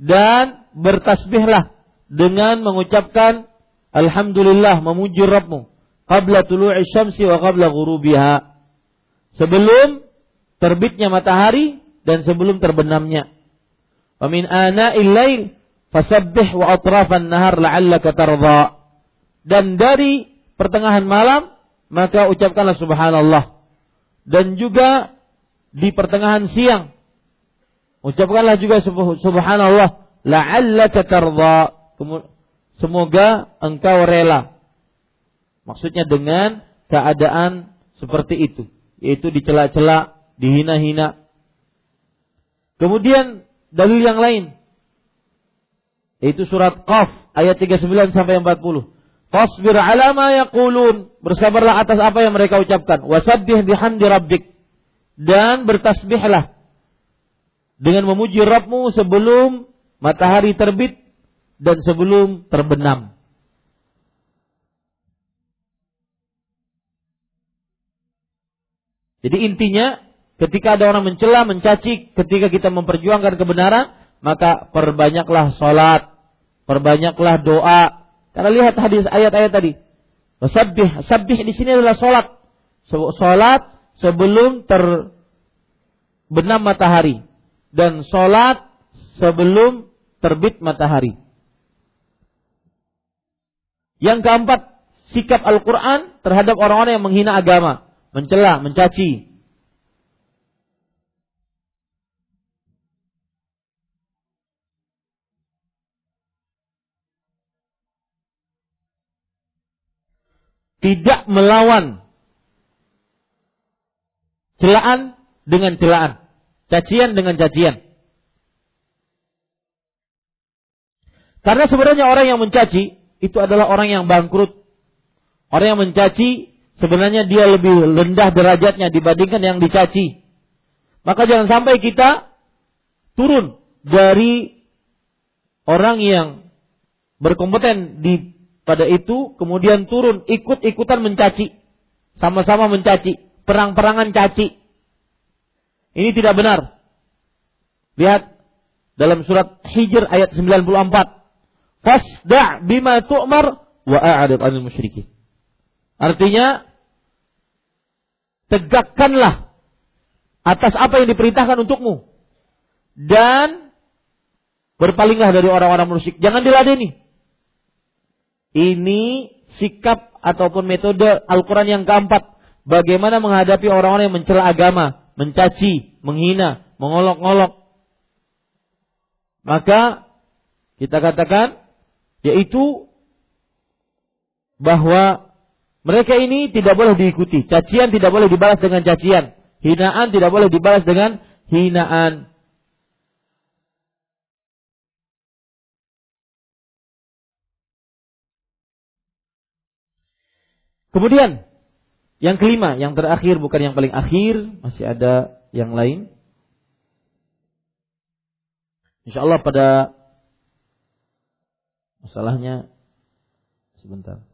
Dan bertasbihlah dengan mengucapkan Alhamdulillah memuji Rabbmu. Qabla tulu'i syamsi wa qabla ghurubiha. Sebelum terbitnya matahari dan sebelum terbenamnya. Wa min ana'il lail fasabbih wa atrafan nahar la'allaka tardha. Dan dari pertengahan malam maka ucapkanlah subhanallah. Dan juga di pertengahan siang. Ucapkanlah juga subhanallah la'allaka tardha. Semoga engkau rela. Maksudnya dengan keadaan seperti itu, yaitu dicela-cela, dihina-hina. Kemudian dalil yang lain yaitu surat Qaf ayat 39 sampai 40. Fasbir ala ma yaqulun, bersabarlah atas apa yang mereka ucapkan. Wasabbih bihamdi rabbik dan bertasbihlah dengan memuji Rabbmu sebelum matahari terbit dan sebelum terbenam. Jadi intinya ketika ada orang mencela, mencaci, ketika kita memperjuangkan kebenaran, maka perbanyaklah sholat, perbanyaklah doa. Karena lihat hadis ayat-ayat tadi. Sabbih, sabbih di sini adalah sholat. Sholat sebelum terbenam matahari dan sholat sebelum terbit matahari. Yang keempat, sikap Al-Quran terhadap orang-orang yang menghina agama, mencela, mencaci. Tidak melawan Celaan dengan celaan. Cacian dengan cacian. Karena sebenarnya orang yang mencaci itu adalah orang yang bangkrut. Orang yang mencaci sebenarnya dia lebih rendah derajatnya dibandingkan yang dicaci. Maka jangan sampai kita turun dari orang yang berkompeten di pada itu kemudian turun ikut-ikutan mencaci. Sama-sama mencaci perang-perangan caci. Ini tidak benar. Lihat dalam surat Hijr ayat 94. Fasda' bima tu'mar wa a'rid 'anil musyrikin. Artinya tegakkanlah atas apa yang diperintahkan untukmu dan berpalinglah dari orang-orang musyrik. Jangan diladeni. Ini sikap ataupun metode Al-Quran yang keempat bagaimana menghadapi orang-orang yang mencela agama, mencaci, menghina, mengolok-olok. Maka kita katakan yaitu bahwa mereka ini tidak boleh diikuti. Cacian tidak boleh dibalas dengan cacian. Hinaan tidak boleh dibalas dengan hinaan. Kemudian yang kelima, yang terakhir bukan yang paling akhir, masih ada yang lain. Insya Allah pada masalahnya sebentar.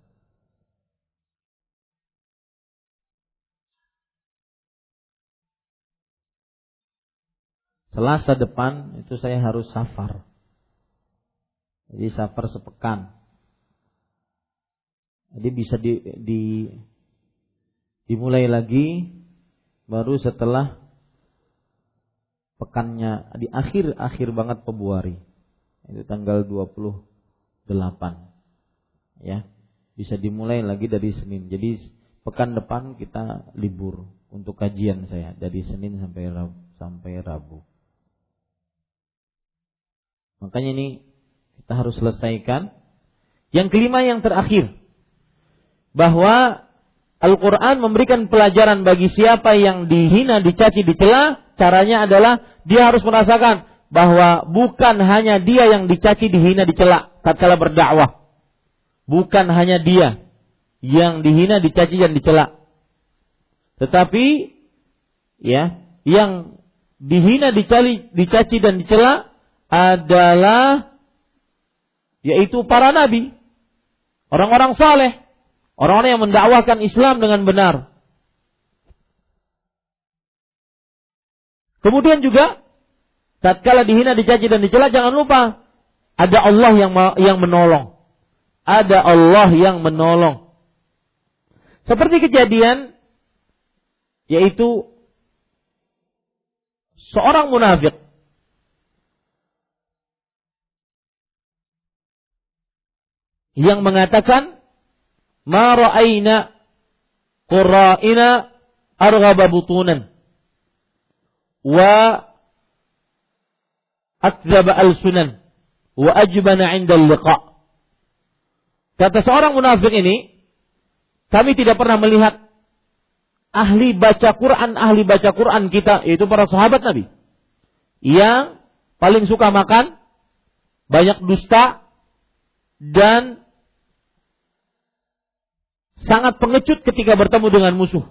Selasa depan itu saya harus safar. Jadi safar sepekan. Jadi bisa di, di dimulai lagi baru setelah pekannya di akhir-akhir banget Februari. Itu tanggal 28. Ya. Bisa dimulai lagi dari Senin. Jadi pekan depan kita libur untuk kajian saya dari Senin sampai Rabu, sampai Rabu. Makanya ini kita harus selesaikan. Yang kelima yang terakhir bahwa Al-Quran memberikan pelajaran bagi siapa yang dihina, dicaci, dicela. Caranya adalah dia harus merasakan bahwa bukan hanya dia yang dicaci, dihina, dicela tatkala berdakwah. Bukan hanya dia yang dihina, dicaci dan dicela. Tetapi ya, yang dihina, dicaci, dicaci dan dicela adalah yaitu para nabi, orang-orang saleh, Orang-orang yang mendakwahkan Islam dengan benar. Kemudian juga tatkala dihina, dicaci dan dicela jangan lupa ada Allah yang yang menolong. Ada Allah yang menolong. Seperti kejadian yaitu seorang munafik yang mengatakan ma ra'ayna qurra'ina arghaba butunan wa akdzaba al-sunan wa ajbana 'inda liqa Kata seorang munafik ini, kami tidak pernah melihat ahli baca Quran, ahli baca Quran kita, yaitu para sahabat Nabi. Yang paling suka makan, banyak dusta, dan sangat pengecut ketika bertemu dengan musuh.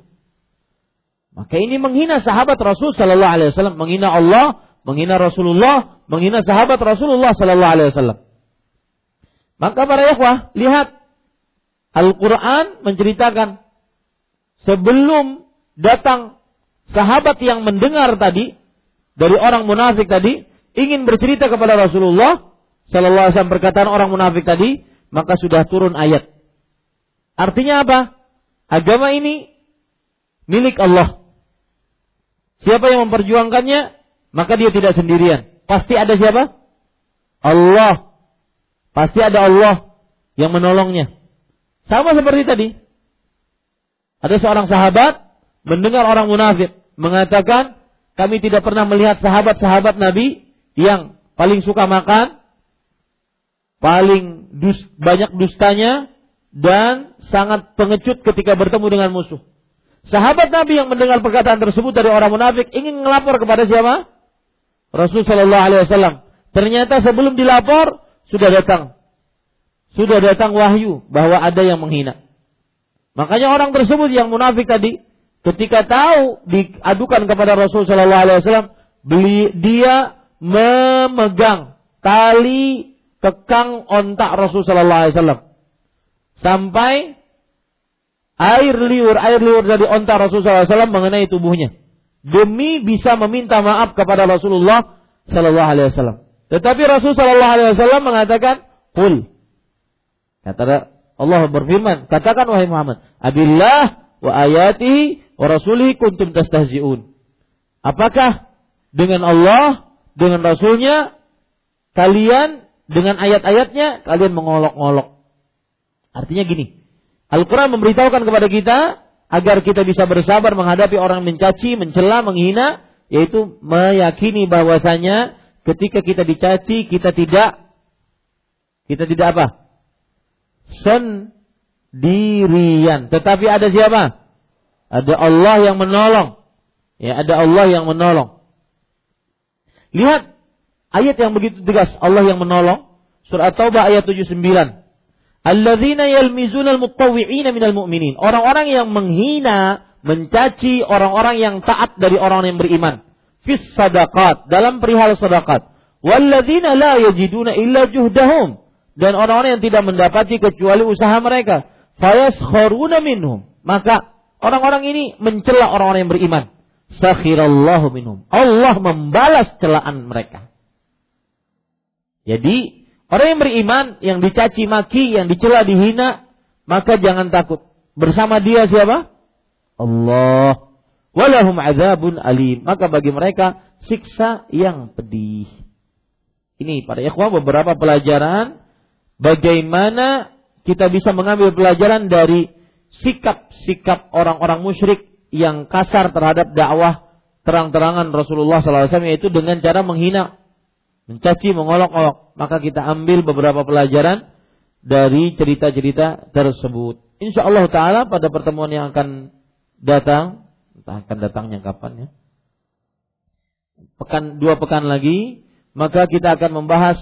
Maka ini menghina sahabat Rasul Sallallahu Alaihi Wasallam, menghina Allah, menghina Rasulullah, menghina sahabat Rasulullah Sallallahu Alaihi Wasallam. Maka para ikhwah, lihat Al-Quran menceritakan sebelum datang sahabat yang mendengar tadi dari orang munafik tadi ingin bercerita kepada Rasulullah Sallallahu Alaihi Wasallam perkataan orang munafik tadi, maka sudah turun ayat Artinya apa? Agama ini milik Allah. Siapa yang memperjuangkannya, maka dia tidak sendirian. Pasti ada siapa? Allah. Pasti ada Allah yang menolongnya. Sama seperti tadi. Ada seorang sahabat mendengar orang munafik mengatakan, kami tidak pernah melihat sahabat-sahabat Nabi yang paling suka makan, paling dus, banyak dustanya, dan sangat pengecut ketika bertemu dengan musuh. Sahabat Nabi yang mendengar perkataan tersebut dari orang munafik ingin melapor kepada siapa? Rasul Shallallahu Alaihi Wasallam. Ternyata sebelum dilapor sudah datang, sudah datang wahyu bahwa ada yang menghina. Makanya orang tersebut yang munafik tadi, ketika tahu diadukan kepada Rasul Shallallahu Alaihi Wasallam, beli dia memegang tali kekang ontak Rasul Shallallahu Alaihi Wasallam sampai air liur air liur dari onta Rasulullah SAW mengenai tubuhnya demi bisa meminta maaf kepada Rasulullah Sallallahu Alaihi Wasallam. Tetapi Rasul Sallallahu Alaihi Wasallam mengatakan, "Kul." Kata Allah berfirman, katakan wahai Muhammad, "Abillah wa ayatihi wa rasulihi kuntum tastahzi'un." Apakah dengan Allah, dengan Rasulnya, kalian dengan ayat-ayatnya kalian mengolok-olok? Artinya gini, Al-Quran memberitahukan kepada kita agar kita bisa bersabar menghadapi orang mencaci, mencela, menghina, yaitu meyakini bahwasanya ketika kita dicaci kita tidak kita tidak apa? Sendirian. Tetapi ada siapa? Ada Allah yang menolong. Ya, ada Allah yang menolong. Lihat ayat yang begitu tegas Allah yang menolong. Surah Taubah ayat 79. Alladzina yalmizuna al-mutawwi'ina minal mu'minin. Orang-orang yang menghina, mencaci orang-orang yang taat dari orang yang beriman. Fis sadaqat, dalam perihal sadaqat. Walladzina la yajiduna illa juhdahum. Dan orang-orang yang tidak mendapati kecuali usaha mereka. Fayaskharuna minhum. Maka orang-orang ini mencela orang-orang yang beriman. Sakhirallahu minhum. Allah membalas celaan mereka. Jadi Orang yang beriman, yang dicaci maki, yang dicela, dihina, maka jangan takut. Bersama dia siapa? Allah. Walahum azabun alim. Maka bagi mereka siksa yang pedih. Ini para ikhwah beberapa pelajaran bagaimana kita bisa mengambil pelajaran dari sikap-sikap orang-orang musyrik yang kasar terhadap dakwah terang-terangan Rasulullah SAW yaitu dengan cara menghina mencaci, mengolok-olok, maka kita ambil beberapa pelajaran dari cerita-cerita tersebut. Insya Allah Taala pada pertemuan yang akan datang, entah akan datangnya kapan ya, pekan dua pekan lagi, maka kita akan membahas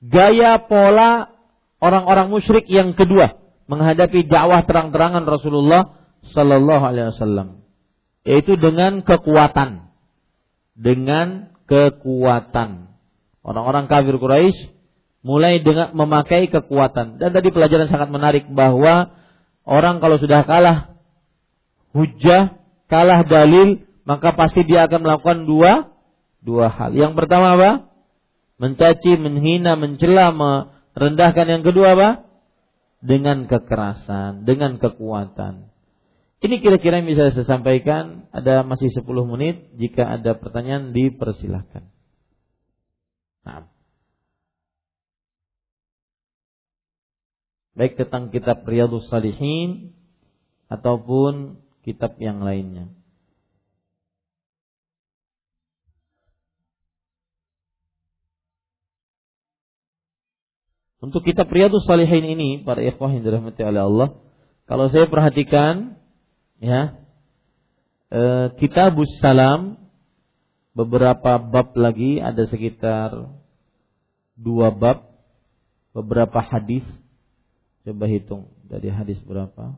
gaya pola orang-orang musyrik yang kedua menghadapi dakwah terang-terangan Rasulullah Sallallahu Alaihi Wasallam, yaitu dengan kekuatan, dengan kekuatan. Orang-orang kafir Quraisy mulai dengan memakai kekuatan. Dan tadi pelajaran sangat menarik bahwa orang kalau sudah kalah hujah, kalah dalil, maka pasti dia akan melakukan dua dua hal. Yang pertama apa? Mencaci, menghina, mencela, merendahkan. Yang kedua apa? Dengan kekerasan, dengan kekuatan. Ini kira-kira yang bisa saya sampaikan. Ada masih 10 menit. Jika ada pertanyaan dipersilahkan. Nah. Baik tentang kitab Riyadhus Salihin ataupun kitab yang lainnya. Untuk kitab Riyadhus Salihin ini para ikhwah yang dirahmati oleh Allah, kalau saya perhatikan ya, eh, Kitabus Salam beberapa bab lagi ada sekitar dua bab beberapa hadis coba hitung dari hadis berapa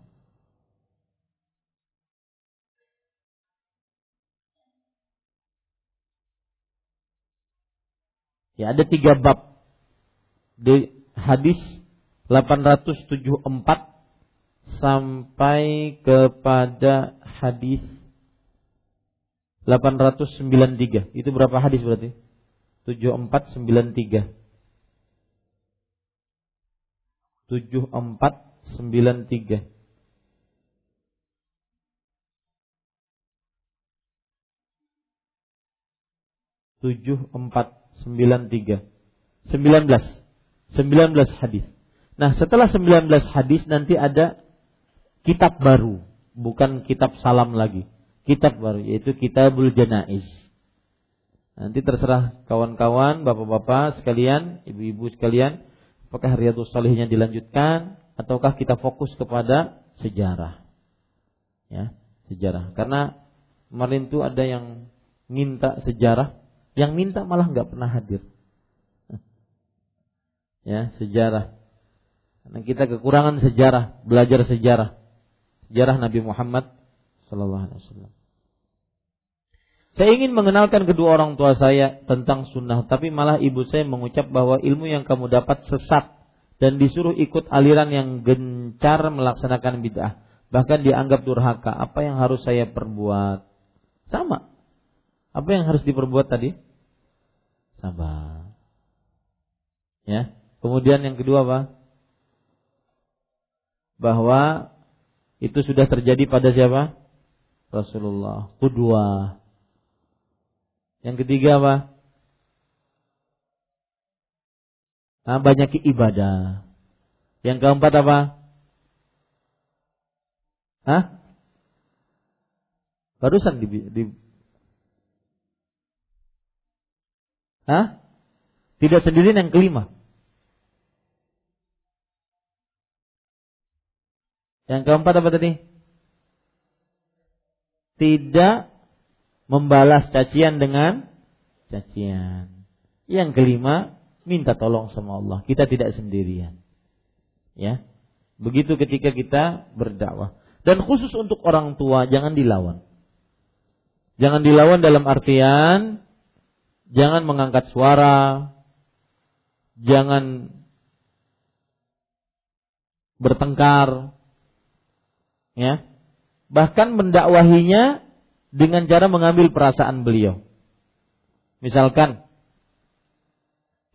ya ada tiga bab di hadis 874 sampai kepada hadis 893. Itu berapa hadis berarti? 7493. 7493. tujuh empat sembilan tiga sembilan belas sembilan belas hadis. Nah setelah sembilan belas hadis nanti ada kitab baru, bukan kitab salam lagi kitab baru yaitu Kitabul Janaiz. Nanti terserah kawan-kawan, bapak-bapak sekalian, ibu-ibu sekalian, apakah Riyadhus Salihnya dilanjutkan ataukah kita fokus kepada sejarah. Ya, sejarah. Karena kemarin itu ada yang minta sejarah, yang minta malah nggak pernah hadir. Ya, sejarah. Karena kita kekurangan sejarah, belajar sejarah. Sejarah Nabi Muhammad sallallahu alaihi wasallam. Saya ingin mengenalkan kedua orang tua saya tentang sunnah, tapi malah ibu saya mengucap bahwa ilmu yang kamu dapat sesat dan disuruh ikut aliran yang gencar melaksanakan bid'ah. Bahkan dianggap durhaka. Apa yang harus saya perbuat? Sama. Apa yang harus diperbuat tadi? Sabar. Ya. Kemudian yang kedua apa? Bahwa itu sudah terjadi pada siapa? Rasulullah. Kedua. Yang ketiga apa? Nah, banyak ibadah. Yang keempat apa? Hah? Barusan di, di Hah? Tidak sendiri yang kelima. Yang keempat apa tadi? Tidak membalas cacian dengan cacian. Yang kelima, minta tolong sama Allah. Kita tidak sendirian. Ya. Begitu ketika kita berdakwah. Dan khusus untuk orang tua jangan dilawan. Jangan dilawan dalam artian jangan mengangkat suara, jangan bertengkar, ya. Bahkan mendakwahinya dengan cara mengambil perasaan beliau. Misalkan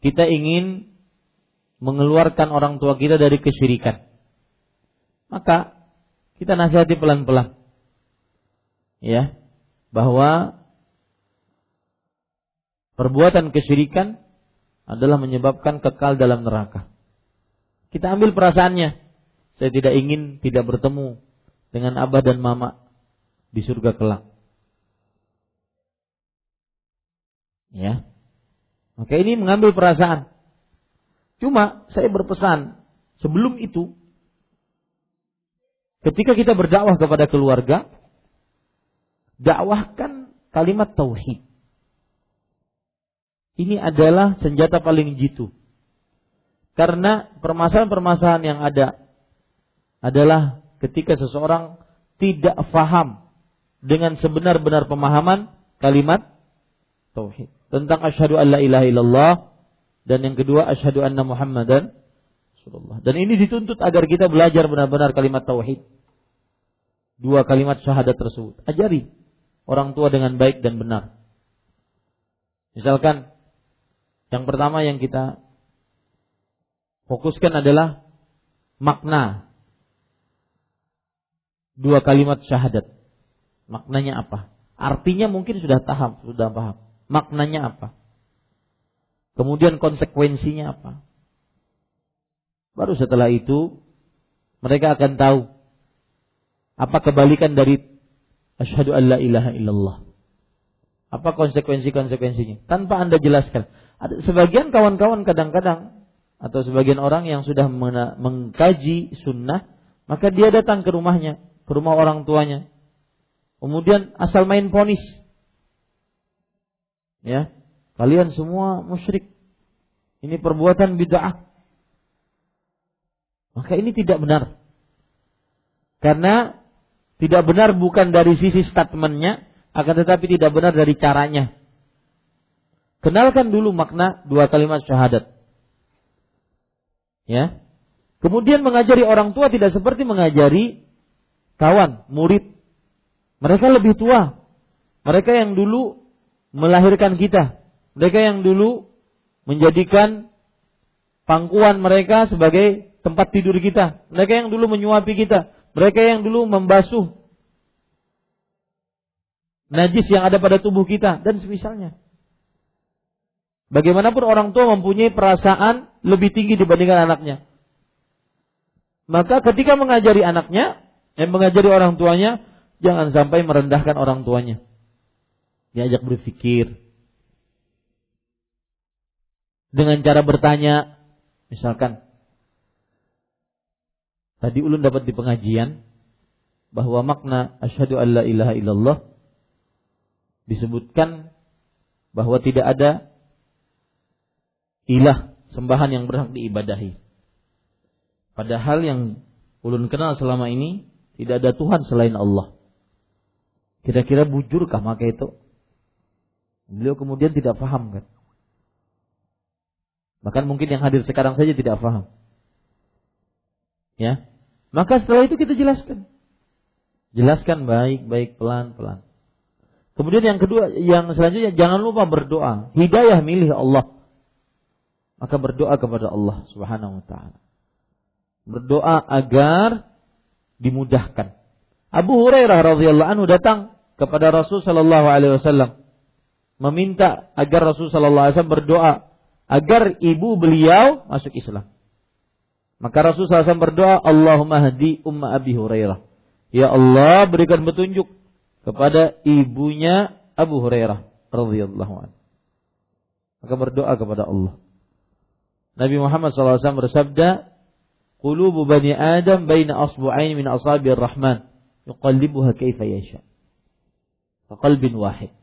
kita ingin mengeluarkan orang tua kita dari kesyirikan. Maka kita nasihati pelan-pelan. Ya, bahwa perbuatan kesyirikan adalah menyebabkan kekal dalam neraka. Kita ambil perasaannya. Saya tidak ingin tidak bertemu dengan abah dan mama di surga kelak. Ya. Maka ini mengambil perasaan. Cuma saya berpesan sebelum itu ketika kita berdakwah kepada keluarga dakwahkan kalimat tauhid. Ini adalah senjata paling jitu. Karena permasalahan-permasalahan yang ada adalah ketika seseorang tidak faham dengan sebenar-benar pemahaman kalimat tauhid. Tentang asyhadu alla ilaha illallah dan yang kedua asyhadu anna Muhammadan Rasulullah. Dan ini dituntut agar kita belajar benar-benar kalimat tauhid. Dua kalimat syahadat tersebut. Ajari orang tua dengan baik dan benar. Misalkan yang pertama yang kita fokuskan adalah makna dua kalimat syahadat. Maknanya apa? Artinya mungkin sudah paham, sudah paham. Maknanya apa? Kemudian konsekuensinya apa? Baru setelah itu mereka akan tahu apa kebalikan dari asyhadu alla ilaha illallah. Apa konsekuensi-konsekuensinya? Tanpa Anda jelaskan. Ada sebagian kawan-kawan kadang-kadang atau sebagian orang yang sudah mengkaji sunnah, maka dia datang ke rumahnya, ke rumah orang tuanya. Kemudian asal main ponis. Ya, Kalian semua musyrik. Ini perbuatan bid'ah. Maka ini tidak benar. Karena tidak benar bukan dari sisi statementnya, akan tetapi tidak benar dari caranya. Kenalkan dulu makna dua kalimat syahadat. Ya. Kemudian mengajari orang tua tidak seperti mengajari kawan, murid. Mereka lebih tua. Mereka yang dulu melahirkan kita. Mereka yang dulu menjadikan pangkuan mereka sebagai tempat tidur kita. Mereka yang dulu menyuapi kita. Mereka yang dulu membasuh najis yang ada pada tubuh kita dan semisalnya. Bagaimanapun orang tua mempunyai perasaan lebih tinggi dibandingkan anaknya. Maka ketika mengajari anaknya dan mengajari orang tuanya, jangan sampai merendahkan orang tuanya. Diajak berpikir, dengan cara bertanya, misalkan tadi ulun dapat di pengajian bahwa makna asyhadu alla ilaha illallah disebutkan bahwa tidak ada ilah sembahan yang berhak diibadahi. Padahal yang ulun kenal selama ini tidak ada Tuhan selain Allah. Kira-kira bujurkah maka itu? Beliau kemudian tidak paham kan? Bahkan mungkin yang hadir sekarang saja tidak paham. Ya. Maka setelah itu kita jelaskan. Jelaskan baik-baik pelan-pelan. Kemudian yang kedua, yang selanjutnya jangan lupa berdoa. Hidayah milih Allah. Maka berdoa kepada Allah Subhanahu wa taala. Berdoa agar dimudahkan. Abu Hurairah radhiyallahu anhu datang kepada Rasul sallallahu alaihi wasallam meminta agar Rasul sallallahu alaihi wasallam berdoa agar ibu beliau masuk Islam. Maka Rasulullah SAW berdoa, Allahumma hadi umma Abi Hurairah. Ya Allah berikan petunjuk kepada ibunya Abu Hurairah radhiyallahu anhu. Maka berdoa kepada Allah. Nabi Muhammad SAW bersabda, Qulubu bani Adam baina asbu'ain min asabir rahman yuqallibuha kaifa yasha. Qalbin wahid.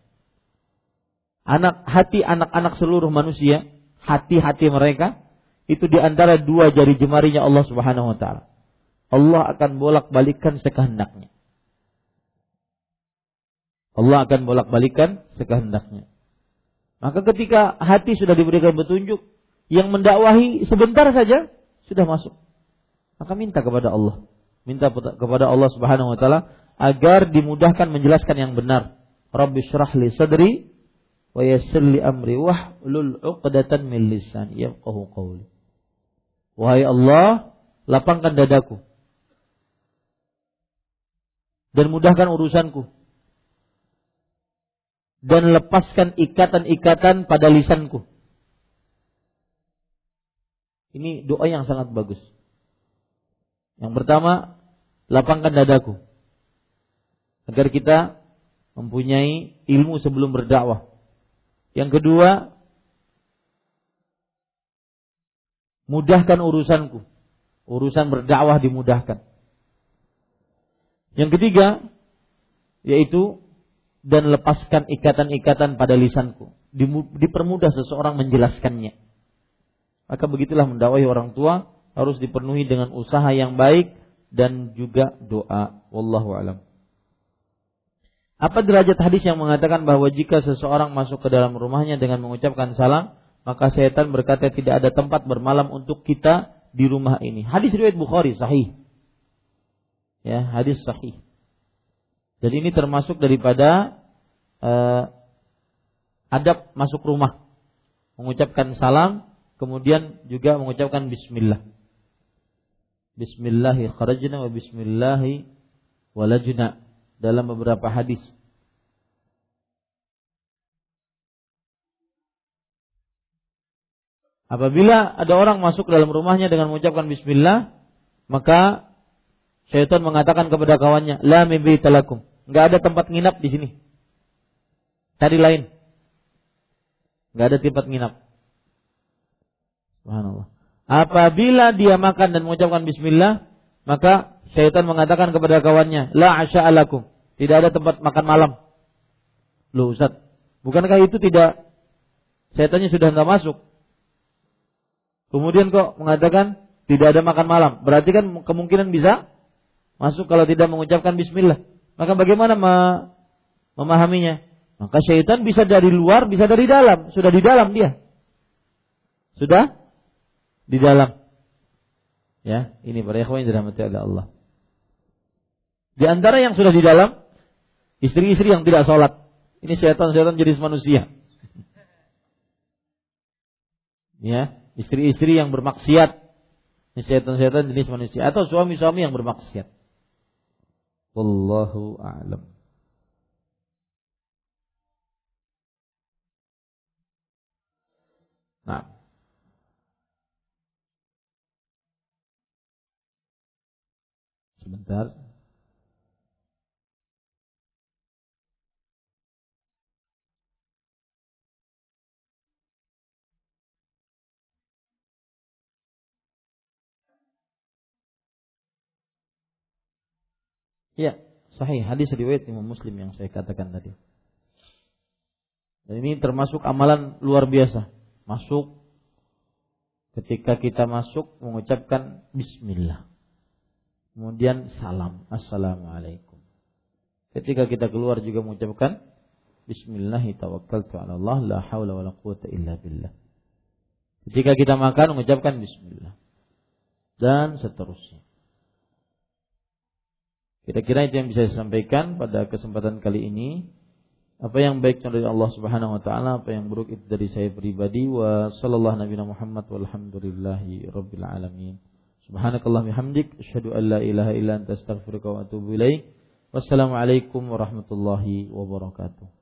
Anak hati anak-anak seluruh manusia hati-hati mereka itu di antara dua jari jemarinya Allah Subhanahu wa taala. Allah akan bolak-balikan sekehendaknya. Allah akan bolak-balikan sekehendaknya. Maka ketika hati sudah diberikan petunjuk, yang mendakwahi sebentar saja sudah masuk. Maka minta kepada Allah. Minta kepada Allah Subhanahu wa taala agar dimudahkan menjelaskan yang benar. Rabbi syrah li sadri wa yassir li amri wahlul 'uqdatan min lisan yafqahu qawli. Wahai Allah, lapangkan dadaku dan mudahkan urusanku dan lepaskan ikatan-ikatan pada lisanku. Ini doa yang sangat bagus. Yang pertama, lapangkan dadaku agar kita mempunyai ilmu sebelum berdakwah. Yang kedua, mudahkan urusanku. Urusan berdakwah dimudahkan. Yang ketiga, yaitu dan lepaskan ikatan-ikatan pada lisanku. Dipermudah seseorang menjelaskannya. Maka begitulah mendakwahi orang tua harus dipenuhi dengan usaha yang baik dan juga doa. Wallahu alam. Apa derajat hadis yang mengatakan bahwa jika seseorang masuk ke dalam rumahnya dengan mengucapkan salam, maka setan berkata tidak ada tempat bermalam untuk kita di rumah ini. Hadis riwayat Bukhari sahih. Ya, hadis sahih. Jadi ini termasuk daripada uh, adab masuk rumah. Mengucapkan salam, kemudian juga mengucapkan bismillah. Bismillahi kharajna wa bismillahi dalam beberapa hadis. Apabila ada orang masuk ke dalam rumahnya dengan mengucapkan bismillah, maka syaitan mengatakan kepada kawannya, "La talakum." Enggak ada tempat nginap di sini. Cari lain. Enggak ada tempat nginap. Subhanallah. Apabila dia makan dan mengucapkan bismillah, maka syaitan mengatakan kepada kawannya, "La asya'alakum." Tidak ada tempat makan malam. Loh Ustaz, bukankah itu tidak syaitannya sudah tidak masuk? Kemudian kok mengatakan tidak ada makan malam. Berarti kan kemungkinan bisa masuk kalau tidak mengucapkan bismillah. Maka bagaimana memahaminya? Maka syaitan bisa dari luar, bisa dari dalam. Sudah di dalam dia. Sudah di dalam. Ya, ini para ikhwan yang dirahmati oleh Allah. Di antara yang sudah di dalam, istri-istri yang tidak sholat. Ini syaitan-syaitan jenis manusia. Ya, istri-istri yang bermaksiat. Ini setan-setan jenis manusia atau suami-suami yang bermaksiat. Wallahu a'lam. Nah. Sebentar. Ya, sahih hadis riwayat Imam Muslim yang saya katakan tadi. Dan ini termasuk amalan luar biasa. Masuk ketika kita masuk mengucapkan bismillah. Kemudian salam, assalamualaikum. Ketika kita keluar juga mengucapkan bismillah tawakkaltu ala Allah la haula wala quwata illa billah. Ketika kita makan mengucapkan bismillah. Dan seterusnya. Kira-kira itu yang bisa saya sampaikan pada kesempatan kali ini. Apa yang baik dari Allah Subhanahu wa taala, apa yang buruk itu dari saya pribadi wa sallallahu Muhammad walhamdulillahi rabbil alamin. Asyhadu an la ilaha illa anta astaghfiruka wa atubu ilaik. Wassalamualaikum warahmatullahi wabarakatuh.